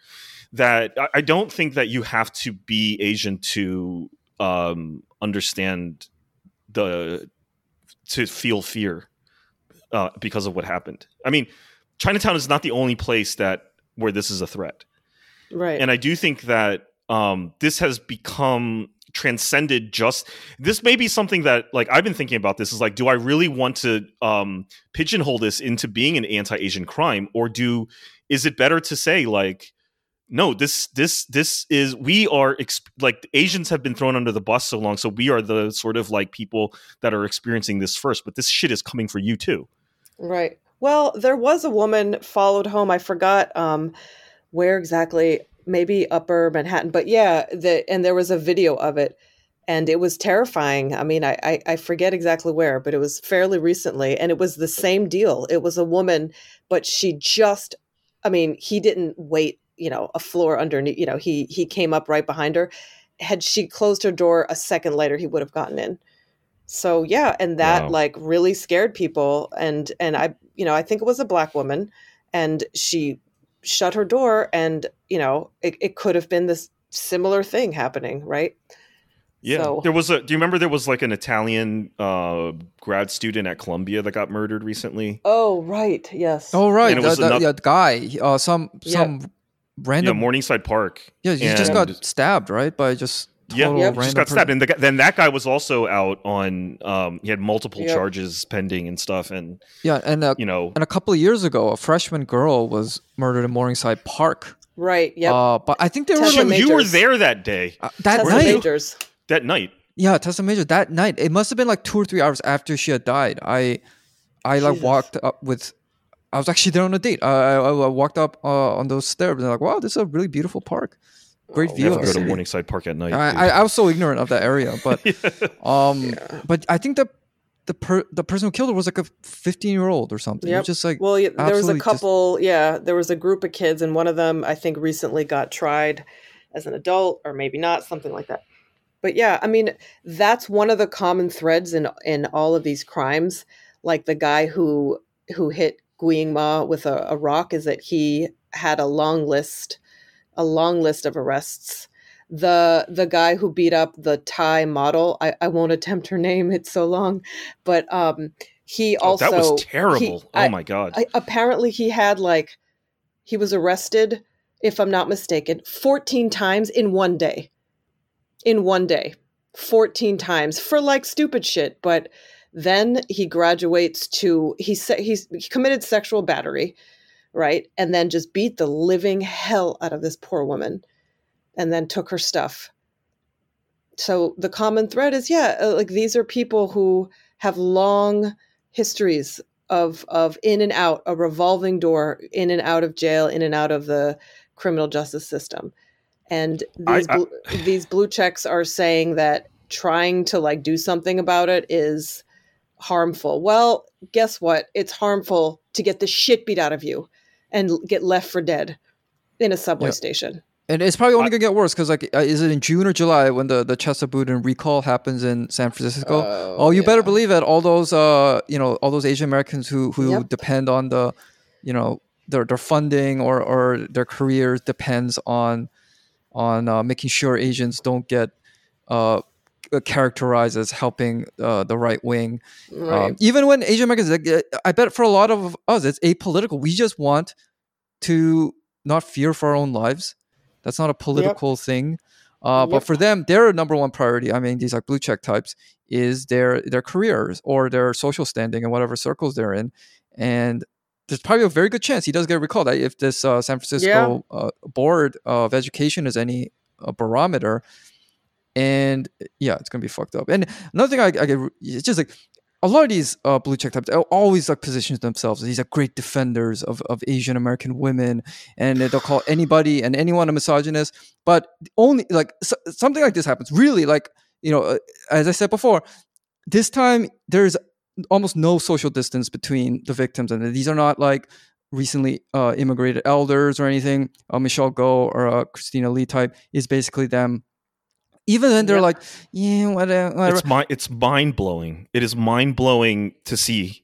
That I don't think that you have to be Asian to um, understand the to feel fear. uh, because of what happened. I mean, Chinatown is not the only place that where this is a threat, right? And I do think that um, this has become transcended just this may be something that like i've been thinking about this is like do i really want to um pigeonhole this into being an anti-asian crime or do is it better to say like no this this this is we are exp- like asians have been thrown under the bus so long so we are the sort of like people that are experiencing this first but this shit is coming for you too. Right. Well there was a woman followed home i forgot um where exactly maybe upper manhattan but yeah the and there was a video of it and it was terrifying. I mean I, I i forget exactly where but it was fairly recently and it was the same deal. It was a woman but she just i mean he didn't wait you know a floor underneath you know he he came up right behind her. Had she closed her door a second later he would have gotten in. So yeah and that wow. like really scared people and and i you know i think it was a black woman and she shut her door and you know it, it could have been this similar thing happening right? Yeah. So, there was a do you remember there was like an italian uh grad student at columbia that got murdered recently? Oh right yes. Oh right the, the, another, yeah, guy uh some some yeah random yeah, Morningside Park. Yeah, he just got stabbed, right? By just yeah, yep. just got stabbed, and the, then that guy was also out on. Um, he had multiple yep. charges pending and stuff, and yeah, and uh, you know, and a couple of years ago, a freshman girl was murdered in Morningside Park. Right. Yeah. Uh, but I think there were like, you were there that day. Uh, that Tessa night. Majors. That night. Yeah, Tessa Major. That night, it must have been like two or three hours after she had died. I, I Jesus. like walked up with I was actually there on a date. I, I, I walked up uh, on those stairs and like, wow, this is a really beautiful park. Great oh, view. Have to go to Morningside Park at night. I, I, I, was so ignorant of that area, but um, yeah. but I think the the per, the person who killed her was like a 15 year old or something. Yep. Just like well, yeah, there was a couple. Just... Yeah, there was a group of kids, and one of them I think recently got tried as an adult, or maybe not, something like that. But yeah, I mean, that's one of the common threads in in all of these crimes. Like the guy who who hit Guiying Ma with a, a rock is that he had a long list, a long list of arrests. The the guy who beat up the Thai model, I, I won't attempt her name; it's so long. But um, he also oh, that was terrible. He, oh I, my god! I, apparently, he had like he was arrested, if I'm not mistaken, 14 times in one day. In one day, 14 times for like stupid shit, but then he graduates to he said he's he committed sexual battery, right? And then just beat the living hell out of this poor woman, and then took her stuff. So the common thread is yeah, uh, like these are people who have long histories of of in and out, a revolving door, in and out of jail, in and out of the criminal justice system. And these I, I, blue, these blue checks are saying that trying to like do something about it is harmful. Well, guess what? It's harmful to get the shit beat out of you and get left for dead in a subway yeah. station. And it's probably only gonna get worse because, like, uh, is it in June or July when the the Chesa Boudin recall happens in San Francisco? Uh, oh, you yeah. better believe it. All those, uh, you know, all those Asian Americans who who yep. depend on the, you know, their their funding or or their careers depends on on uh, making sure Asians don't get uh, characterized as helping uh, the right wing. Um, right. Um, even when Asian Americans, uh, I bet for a lot of us, it's apolitical. We just want to not fear for our own lives. That's not a political yep. thing. Uh, yep. But for them, their number one priority, I mean, these like blue check types, is their their careers or their social standing in whatever circles they're in. And there's probably a very good chance he does get recalled. If this uh, San Francisco yeah. uh, Board of Education is any barometer, and yeah, it's gonna be fucked up. And another thing I, I get, it's just like a lot of these uh, blue check types always like positions themselves. These are great defenders of, of Asian American women, and they'll call anybody and anyone a misogynist. But only like so, something like this happens. Really, like you know, uh, as I said before, this time there's almost no social distance between the victims, and these are not like recently uh, immigrated elders or anything. Uh, Michelle Go or uh, Christina Lee type is basically them even then they're yep. like, yeah, whatever. whatever. It's my, it's mind blowing. It is mind blowing to see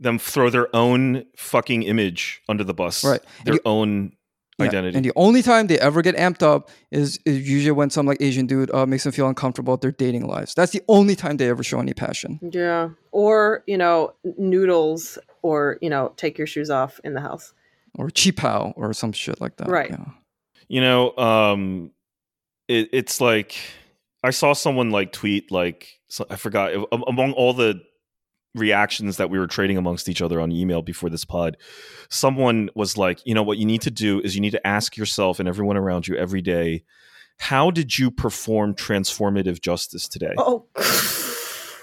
them throw their own fucking image under the bus. Right. Their you, own Yeah, identity. And the only time they ever get amped up is, is usually when some like Asian dude uh, makes them feel uncomfortable with their dating lives. That's the only time they ever show any passion. Yeah. Or, you know, noodles or, you know, take your shoes off in the house. Or qipao or some shit like that. Right. Yeah. You know, um, it, it's like I saw someone like tweet like so, I forgot among all the reactions that we were trading amongst each other on email before this pod someone was like you know what you need to do is you need to ask yourself and everyone around you every day how did you perform transformative justice today oh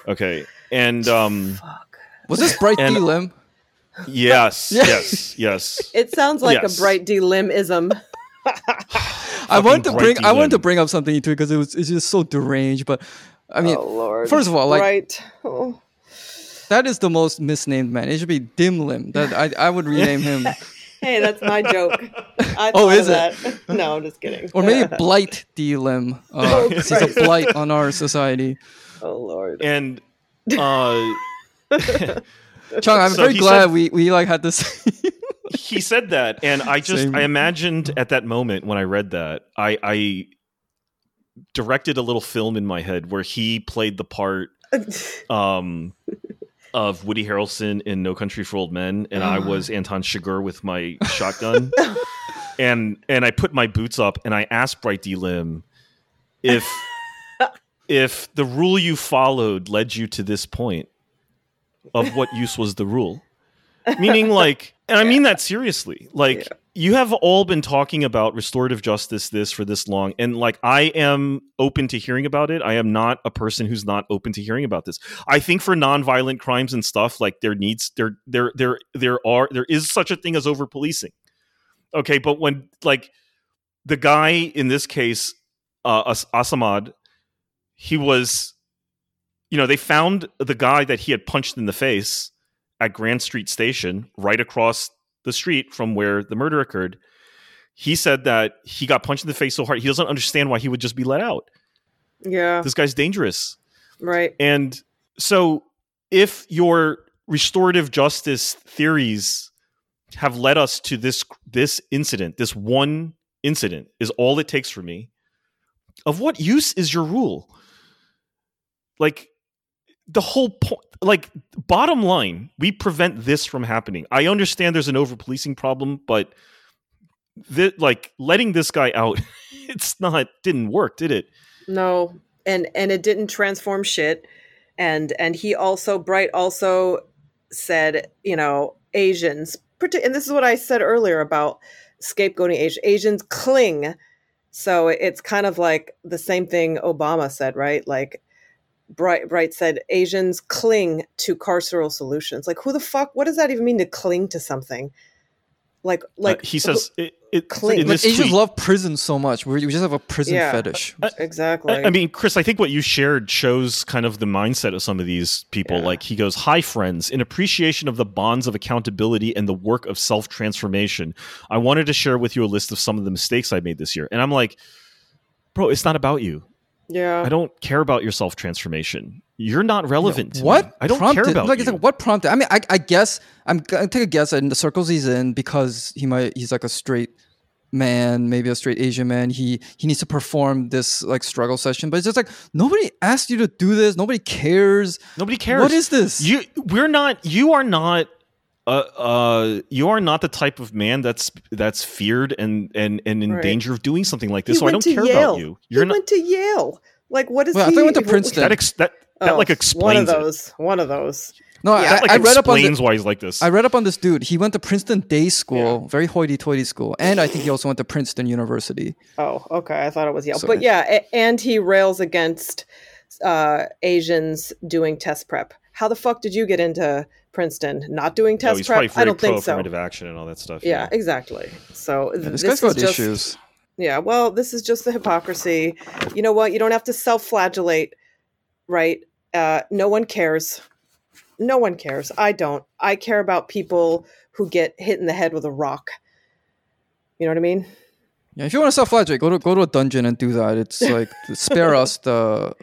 okay and um Fuck. Was this Bright D Lim? yes yes yes It sounds like Yes. a bright D limism. I wanted to bring Bright I wanted to bring up something to it because it was it's just so deranged. But I mean, oh Lord. first of all, like right. Oh. that is the most misnamed man. It should be Dim Lim. That I I would rename him, Hey, that's my joke. I Oh, is it? that. No, I'm just kidding. or maybe Blight D Lim. Uh, Oh, 'cause he's a blight on our society. oh Lord. and uh Chung, I'm So very glad said- we we like had this. He said that and i just Same. i imagined at that moment when i read that i i directed a little film in my head where he played the part um of woody harrelson in no country for old men and i was anton chigurh with my shotgun. And and i put my boots up and i asked bright d lim if if the rule you followed led you to this point of what use was the rule? Meaning like and i mean that seriously. Like Yeah. you have all been talking about restorative justice this for this long and like i am open to hearing about it. I am not a person who's not open to hearing about this. I think for nonviolent crimes and stuff like there needs there there there there are there is such a thing as over policing okay but when like the guy in this case uh As- Assamad he was you know they found the guy that he had punched in the face at Grand Street Station, right across the street from where the murder occurred. He said that he got punched in the face so hard he doesn't understand why he would just be let out. yeah. This guy's dangerous. Right. And so if your restorative justice theories have led us to this this incident, this one incident is all it takes for me. Of what use is your rule? Like the whole point like bottom line, we prevent this from happening. I understand there's an over policing problem, but th- like letting this guy out, it's not didn't work, did it? No. And and it didn't transform shit. And and he also Bright also said, you know, Asians, and this is what I said earlier about scapegoating Asians. Asians cling. So it's kind of like the same thing Obama said, right? Like Bright Bright said Asians cling to carceral solutions. Like who the fuck what does that even mean to cling to something? Like like Uh, he says it, it, cling. in But Asians tweet- love prison so much. We we just have a prison Yeah. fetish. exactly. I I mean, Chris, I think what you shared shows kind of the mindset of some of these people. Yeah. Like he goes, "Hi, friends. In appreciation of the bonds of accountability and the work of self transformation, I wanted to share with you a list of some of the mistakes I made this year." And I'm like, "Bro, it's not about you. Yeah. I don't care about your self transformation. You're not relevant. to what me. I don't prompted, care about like, you." it's like what prompted i mean i, I guess i'm gonna take a guess in the circles he's in because he might he's like a straight man maybe a straight asian man he he needs to perform this like struggle session but it's just like nobody asked you to do this nobody cares Nobody cares. what is this You we're not you are not uh, uh you are not the type of man that's that's feared and and and in Right. danger of doing something like He this. So I don't care Yale. about you. You're not went to Yale. Like what is Well, he? thought he went to Princeton. that ex, that that Oh, like one explains of it. those. One of those. no Yeah. I, That like I read up on explains the, why he's like this. I read up on this dude. He went to Princeton Day School, very hoity-toity school, and I think he also went to Princeton University. Oh, okay. I thought it was Yale, Sorry. but yeah, and he rails against uh, Asians doing test prep. How the fuck did you get into Princeton? Not doing no, test he's probably prep? very I don't pro think so. affirmative action and all that stuff. Yeah, exactly. So Yeah, this, this, guy's is got just issues. yeah. Well, this is just the hypocrisy. You know what? You don't have to self-flagellate, right? Uh, no one cares. No one cares. I don't. I care about people who get hit in the head with a rock. You know what I mean? Yeah, if you want to self-flagellate, go to go to a dungeon and do that. It's like spare us the,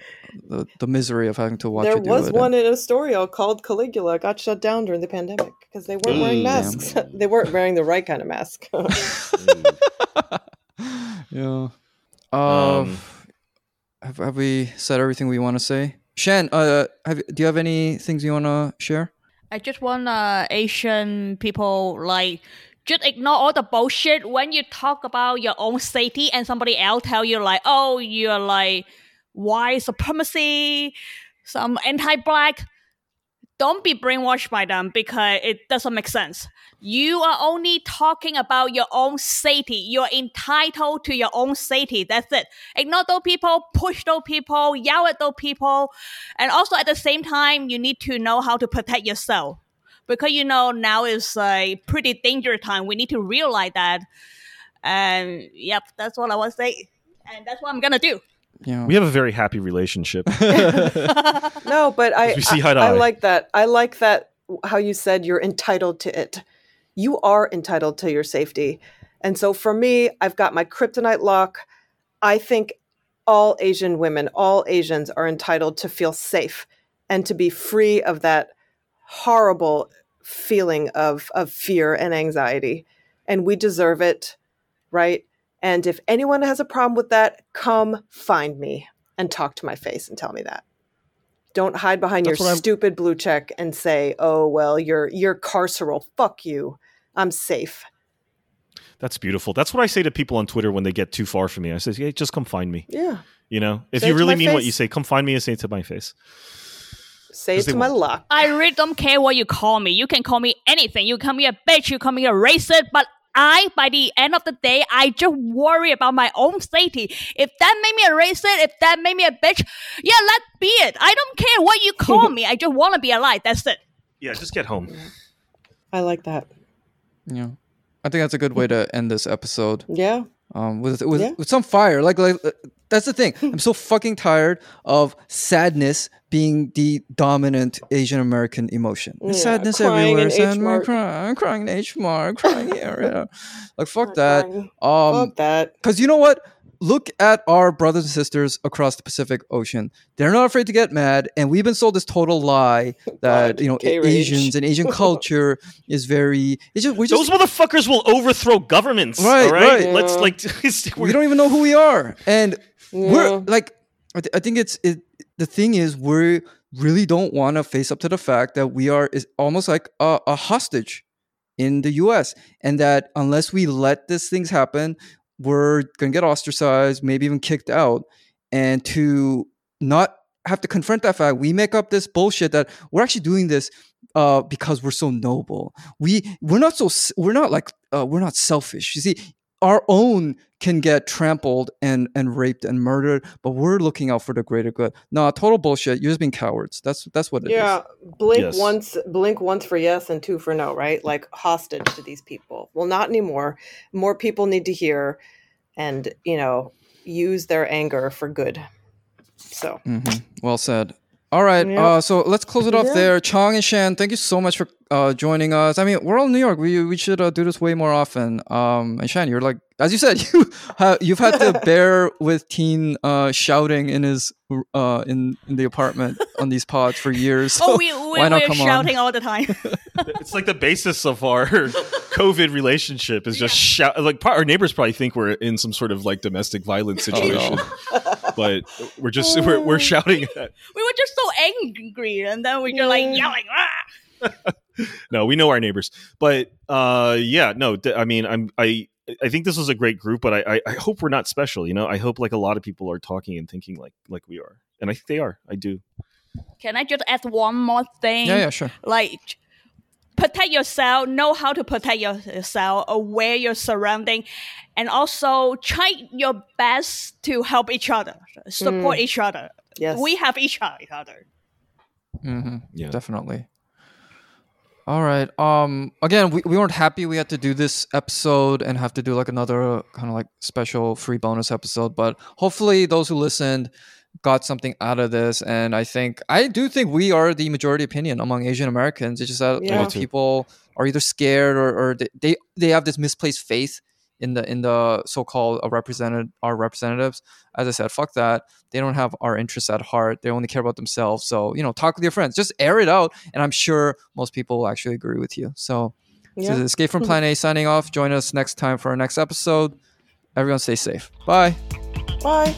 the the misery of having to watch. There you do was it one in Astoria called Caligula. Got shut down during the pandemic because they weren't wearing masks. they weren't wearing the right kind of mask. yeah. Uh, um, have, have we said everything we want to say? Shan, uh, have, do you have any things you want to share? I just want uh, Asian people like just ignore all the bullshit when you talk about your own safety and somebody else tell you like, oh, you're like white supremacy, some anti-black. Don't be brainwashed by them because it doesn't make sense. You are only talking about your own safety. You're entitled to your own safety. That's it. Ignore those people, push those people, yell at those people. And also at the same time, you need to know how to protect yourself. Because you know now is a pretty dangerous time. We need to realize that. And yep, that's what I want to say. And that's what I'm gonna do. Yeah. We have a very happy relationship. no, but I, I, I like that. I like that how you said you're entitled to it you are entitled to your safety. And so for me, I've got my kryptonite lock. I think all Asian women, all Asians are entitled to feel safe and to be free of that horrible feeling of, of fear and anxiety. And we deserve it, right? And if anyone has a problem with that, come find me and talk to my face and tell me that. Don't hide behind That's your stupid blue check and say, "Oh well, you're you're carceral. Fuck you." I'm safe. That's beautiful. That's what I say to people on Twitter when they get too far from me. I say, "Yeah, just come find me." Yeah. You know, if say you really mean face. what you say, come find me and say it to my face. Say it to my luck. I really don't care what you call me. You can call me anything. You call me a bitch. You call me a racist. But I, by the end of the day, I just worry about my own safety. If that made me a racist, if that made me a bitch, yeah, let be it. I don't care what you call me. I just want to be alive. That's it. Yeah, just get home. I like that. Yeah. I think that's a good way to end this episode. Yeah. Um, with with, yeah. with some fire. Like like uh, that's the thing. I'm so fucking tired of sadness being the dominant Asian American emotion. Yeah, sadness everywhere. Sad, I'm crying. I'm crying in H Mart. I'm crying here. Yeah. Like fuck that. Um, fuck that. Because you know what? Look at our brothers and sisters across the Pacific Ocean. They're not afraid to get mad, and we've been sold this total lie that God, you know K-rage. Asians and Asian culture is very. It's just, we just, Those motherfuckers will overthrow governments. Right, right. Yeah. Let's like. we don't even know who we are, and yeah. we're like. I, th- I think it's it, the thing is we really don't want to face up to the fact that we are is almost like a, a hostage in the US and that unless we let these things happen, we're going to get ostracized, maybe even kicked out. And to not have to confront that fact, we make up this bullshit that we're actually doing this uh, because we're so noble. We we're not so we're not like uh, we're not selfish. You see, our own can get trampled and and raped and murdered, but we're looking out for the greater good. No, total bullshit. You're just being cowards. That's that's what it yeah, is. blink yes. once, blink once for yes and two for no. Right, like hostage to these people. Well, not anymore. More people need to hear, and you know, use their anger for good. So, mm-hmm. well said. All right, yep. uh, so let's close it off yeah. there. Chong and Shan, thank you so much for uh, joining us. I mean, we're all in New York. We we should uh, do this way more often. Um, and Shan, you're like, as you said, you have, you've had to bear with Teen uh, shouting in his uh, in in the apartment on these pods for years. So oh, we, we, why not we're shouting on? all the time. it's like the basis of our COVID relationship is just yeah. shout. Like our neighbors probably think we're in some sort of like domestic violence situation, oh, no. But we're just we're, we're shouting. At... We were just so angry, and then we're just like yelling. Ah! no, we know our neighbors, but uh, yeah, no. I mean, I'm I I think this was a great group, but I, I, I hope we're not special. You know, I hope like a lot of people are talking and thinking like like we are, and I think they are. I do. Can I just add one more thing? Yeah, yeah, sure. Like protect yourself, know how to protect yourself, aware your surrounding, and also try your best to help each other, support mm. each other. Yes, we have each other. Mm-hmm. Yeah, definitely. All right. Um. Again, we, we weren't happy we had to do this episode and have to do like another kind of like special free bonus episode, but hopefully those who listened got something out of this. And I think I do think we are the majority opinion among Asian Americans. It's just that yeah. people are either scared or, or they, they they have this misplaced faith in the in the so-called uh, represented our representatives. As I said, fuck that. They don't have our interests at heart. They only care about themselves. So you know, talk with your friends. Just air it out, and I'm sure most people will actually agree with you. So, yeah. so Escape from Plan A signing off. Join us next time for our next episode. Everyone, stay safe. Bye. Bye.